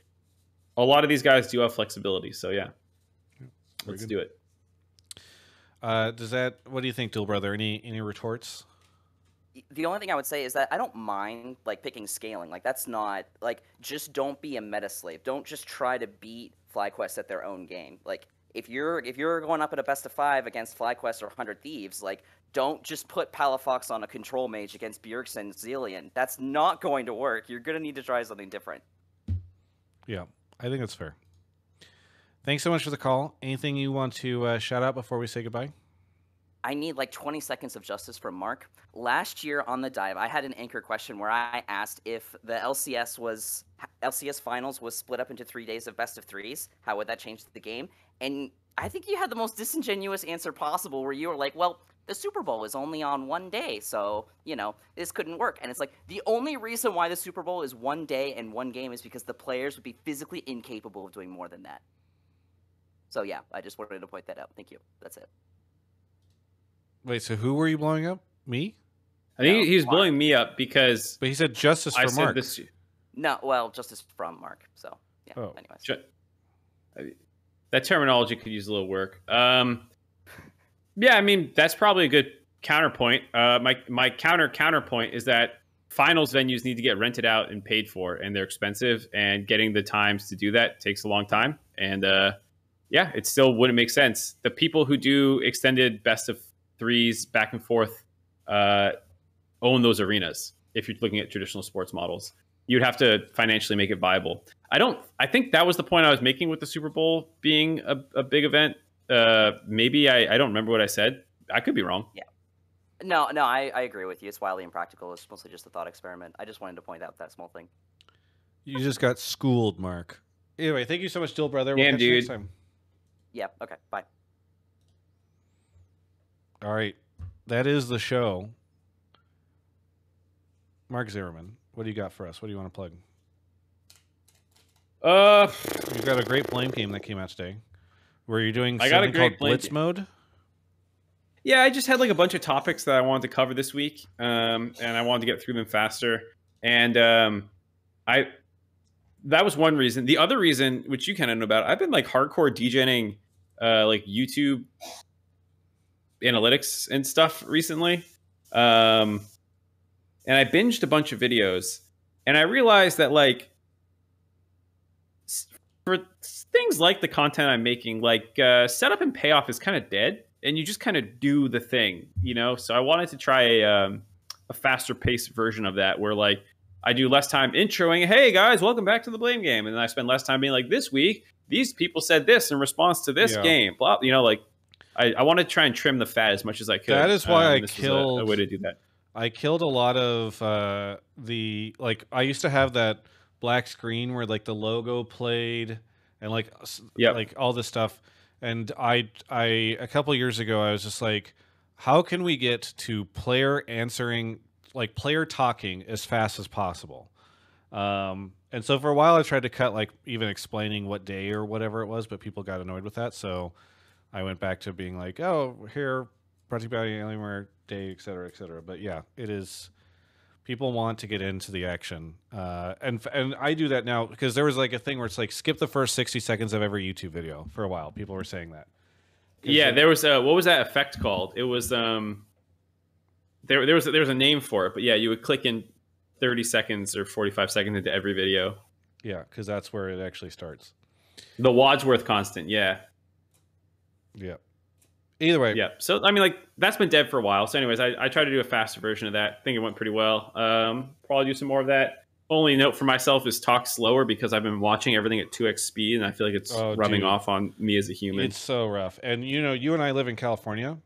A lot of these guys do have flexibility, so yeah, let's good. do it. Uh, does that? What do you think, Dual Brother? Any any retorts? The only thing I would say is that I don't mind like picking scaling. Like that's not like just don't be a meta slave. Don't just try to beat FlyQuest at their own game. Like if you're if you're going up at a best of five against FlyQuest or Hundred Thieves, like don't just put Palafox on a control mage against Bjergsen Zilean. That's not going to work. You're gonna need to try something different. Yeah, I think that's fair. Thanks so much for the call. Anything you want to uh, shout out before we say goodbye? I need like 20 seconds of justice from Mark. Last year on the dive, I had an anchor question where I asked if the LCS was LCS finals was split up into three days of best of threes. How would that change the game? And I think you had the most disingenuous answer possible, where you were like, "Well, the Super Bowl is only on one day, so you know this couldn't work." And it's like the only reason why the Super Bowl is one day and one game is because the players would be physically incapable of doing more than that. So yeah, I just wanted to point that out. Thank you. That's it. Wait, so who were you blowing up? Me? I think No, he was Mark. blowing me up because But he said justice I for said Mark. this. No, well, justice from Mark. So yeah. Oh. Anyways, Ju- I- That terminology could use a little work. Um, yeah, I mean that's probably a good counterpoint. Uh, my my counter counterpoint is that finals venues need to get rented out and paid for, and they're expensive. And getting the times to do that takes a long time. And uh, yeah, it still wouldn't make sense. The people who do extended best of threes back and forth uh, own those arenas. If you're looking at traditional sports models, you'd have to financially make it viable. I don't. I think that was the point I was making with the Super Bowl being a, a big event. Uh, maybe I, I don't remember what I said. I could be wrong. Yeah. No, no, I, I agree with you. It's wildly impractical. It's mostly just a thought experiment. I just wanted to point out that small thing. You just got schooled, Mark. Anyway, thank you so much, Dill brother. We'll Damn, catch you next dude. time. Yeah. Okay. Bye. All right, that is the show. Mark Zimmerman, what do you got for us? What do you want to plug? Uh, You've got a great blame game that came out today, where you're doing I got a great called Blitz game. mode. yeah, I just had like a bunch of topics that I wanted to cover this week, um, and I wanted to get through them faster. And um, I that was one reason. The other reason, which you kind of know about, I've been like hardcore DJing, uh, like YouTube analytics and stuff recently. Um, and I binged a bunch of videos, and I realized that like for things like the content I'm making, like uh, setup and payoff is kind of dead, and you just kind of do the thing, you know. So I wanted to try a, um, a faster paced version of that, where like I do less time introing, "Hey guys, welcome back to the blame game," and then I spend less time being like, "This week, these people said this in response to this Yeah. game," blah, you know, like. I, I want to try and trim the fat as much as I could. That is why Um, I was a- killed- a way to do that. I killed a lot of uh, the like. I used to have that black screen where like the logo played and like Yep. like all this stuff. And I I a couple years ago I was just like, how can we get to player answering like player talking as fast as possible? Um, and so for a while I tried to cut like even explaining what day or whatever it was, but people got annoyed with that. So I went back to being like, oh, here to you Alienware Day, et cetera, et cetera. But yeah, it is. People want to get into the action, uh, and and I do that now because there was like a thing where it's like skip the first sixty seconds of every YouTube video for a while. People were saying that. Yeah, there was a what was that effect called? It was um there there was there was a name for it, but yeah, you would click in 30 seconds or 45 seconds into every video. yeah, because that's where it actually starts. The Wadsworth constant, yeah. Yeah. Either way, Yeah. So I mean like that's been dead for a while. So anyways, I, I tried to do a faster version of that. I think it went pretty well. Um probably do some more of that. Only note for myself is talk slower because I've been watching everything at 2x speed and I feel like it's Oh, rubbing dude. off on me as a human. It's so rough. And you know, you and I live in California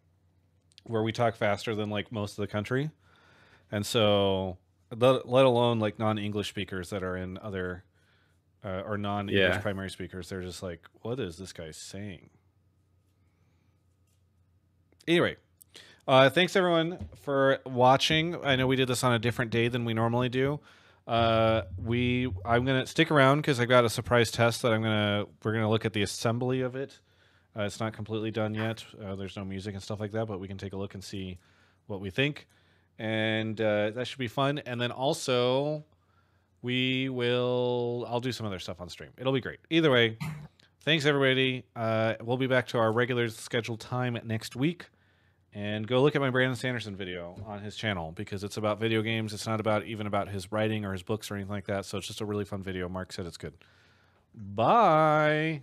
where we talk faster than like most of the country. And so let, let alone like non-English speakers that are in other uh, or non-English Yeah. primary speakers, they're just like, what is this guy saying? Anyway, uh, thanks everyone for watching. I know we did this on a different day than we normally do. Uh, we I'm gonna stick around because I got a surprise test that I'm gonna we're gonna look at the assembly of it. Uh, it's not completely done yet. Uh, there's no music and stuff like that, but we can take a look and see what we think, and uh, that should be fun. And then also, we will I'll do some other stuff on stream. It'll be great. Either way, thanks everybody. Uh, we'll be back to our regular scheduled time next week. And go look at my Brandon Sanderson video on his channel because it's about video games. It's not about even about his writing or his books or anything like that. So it's just a really fun video. Mark said it's good. Bye.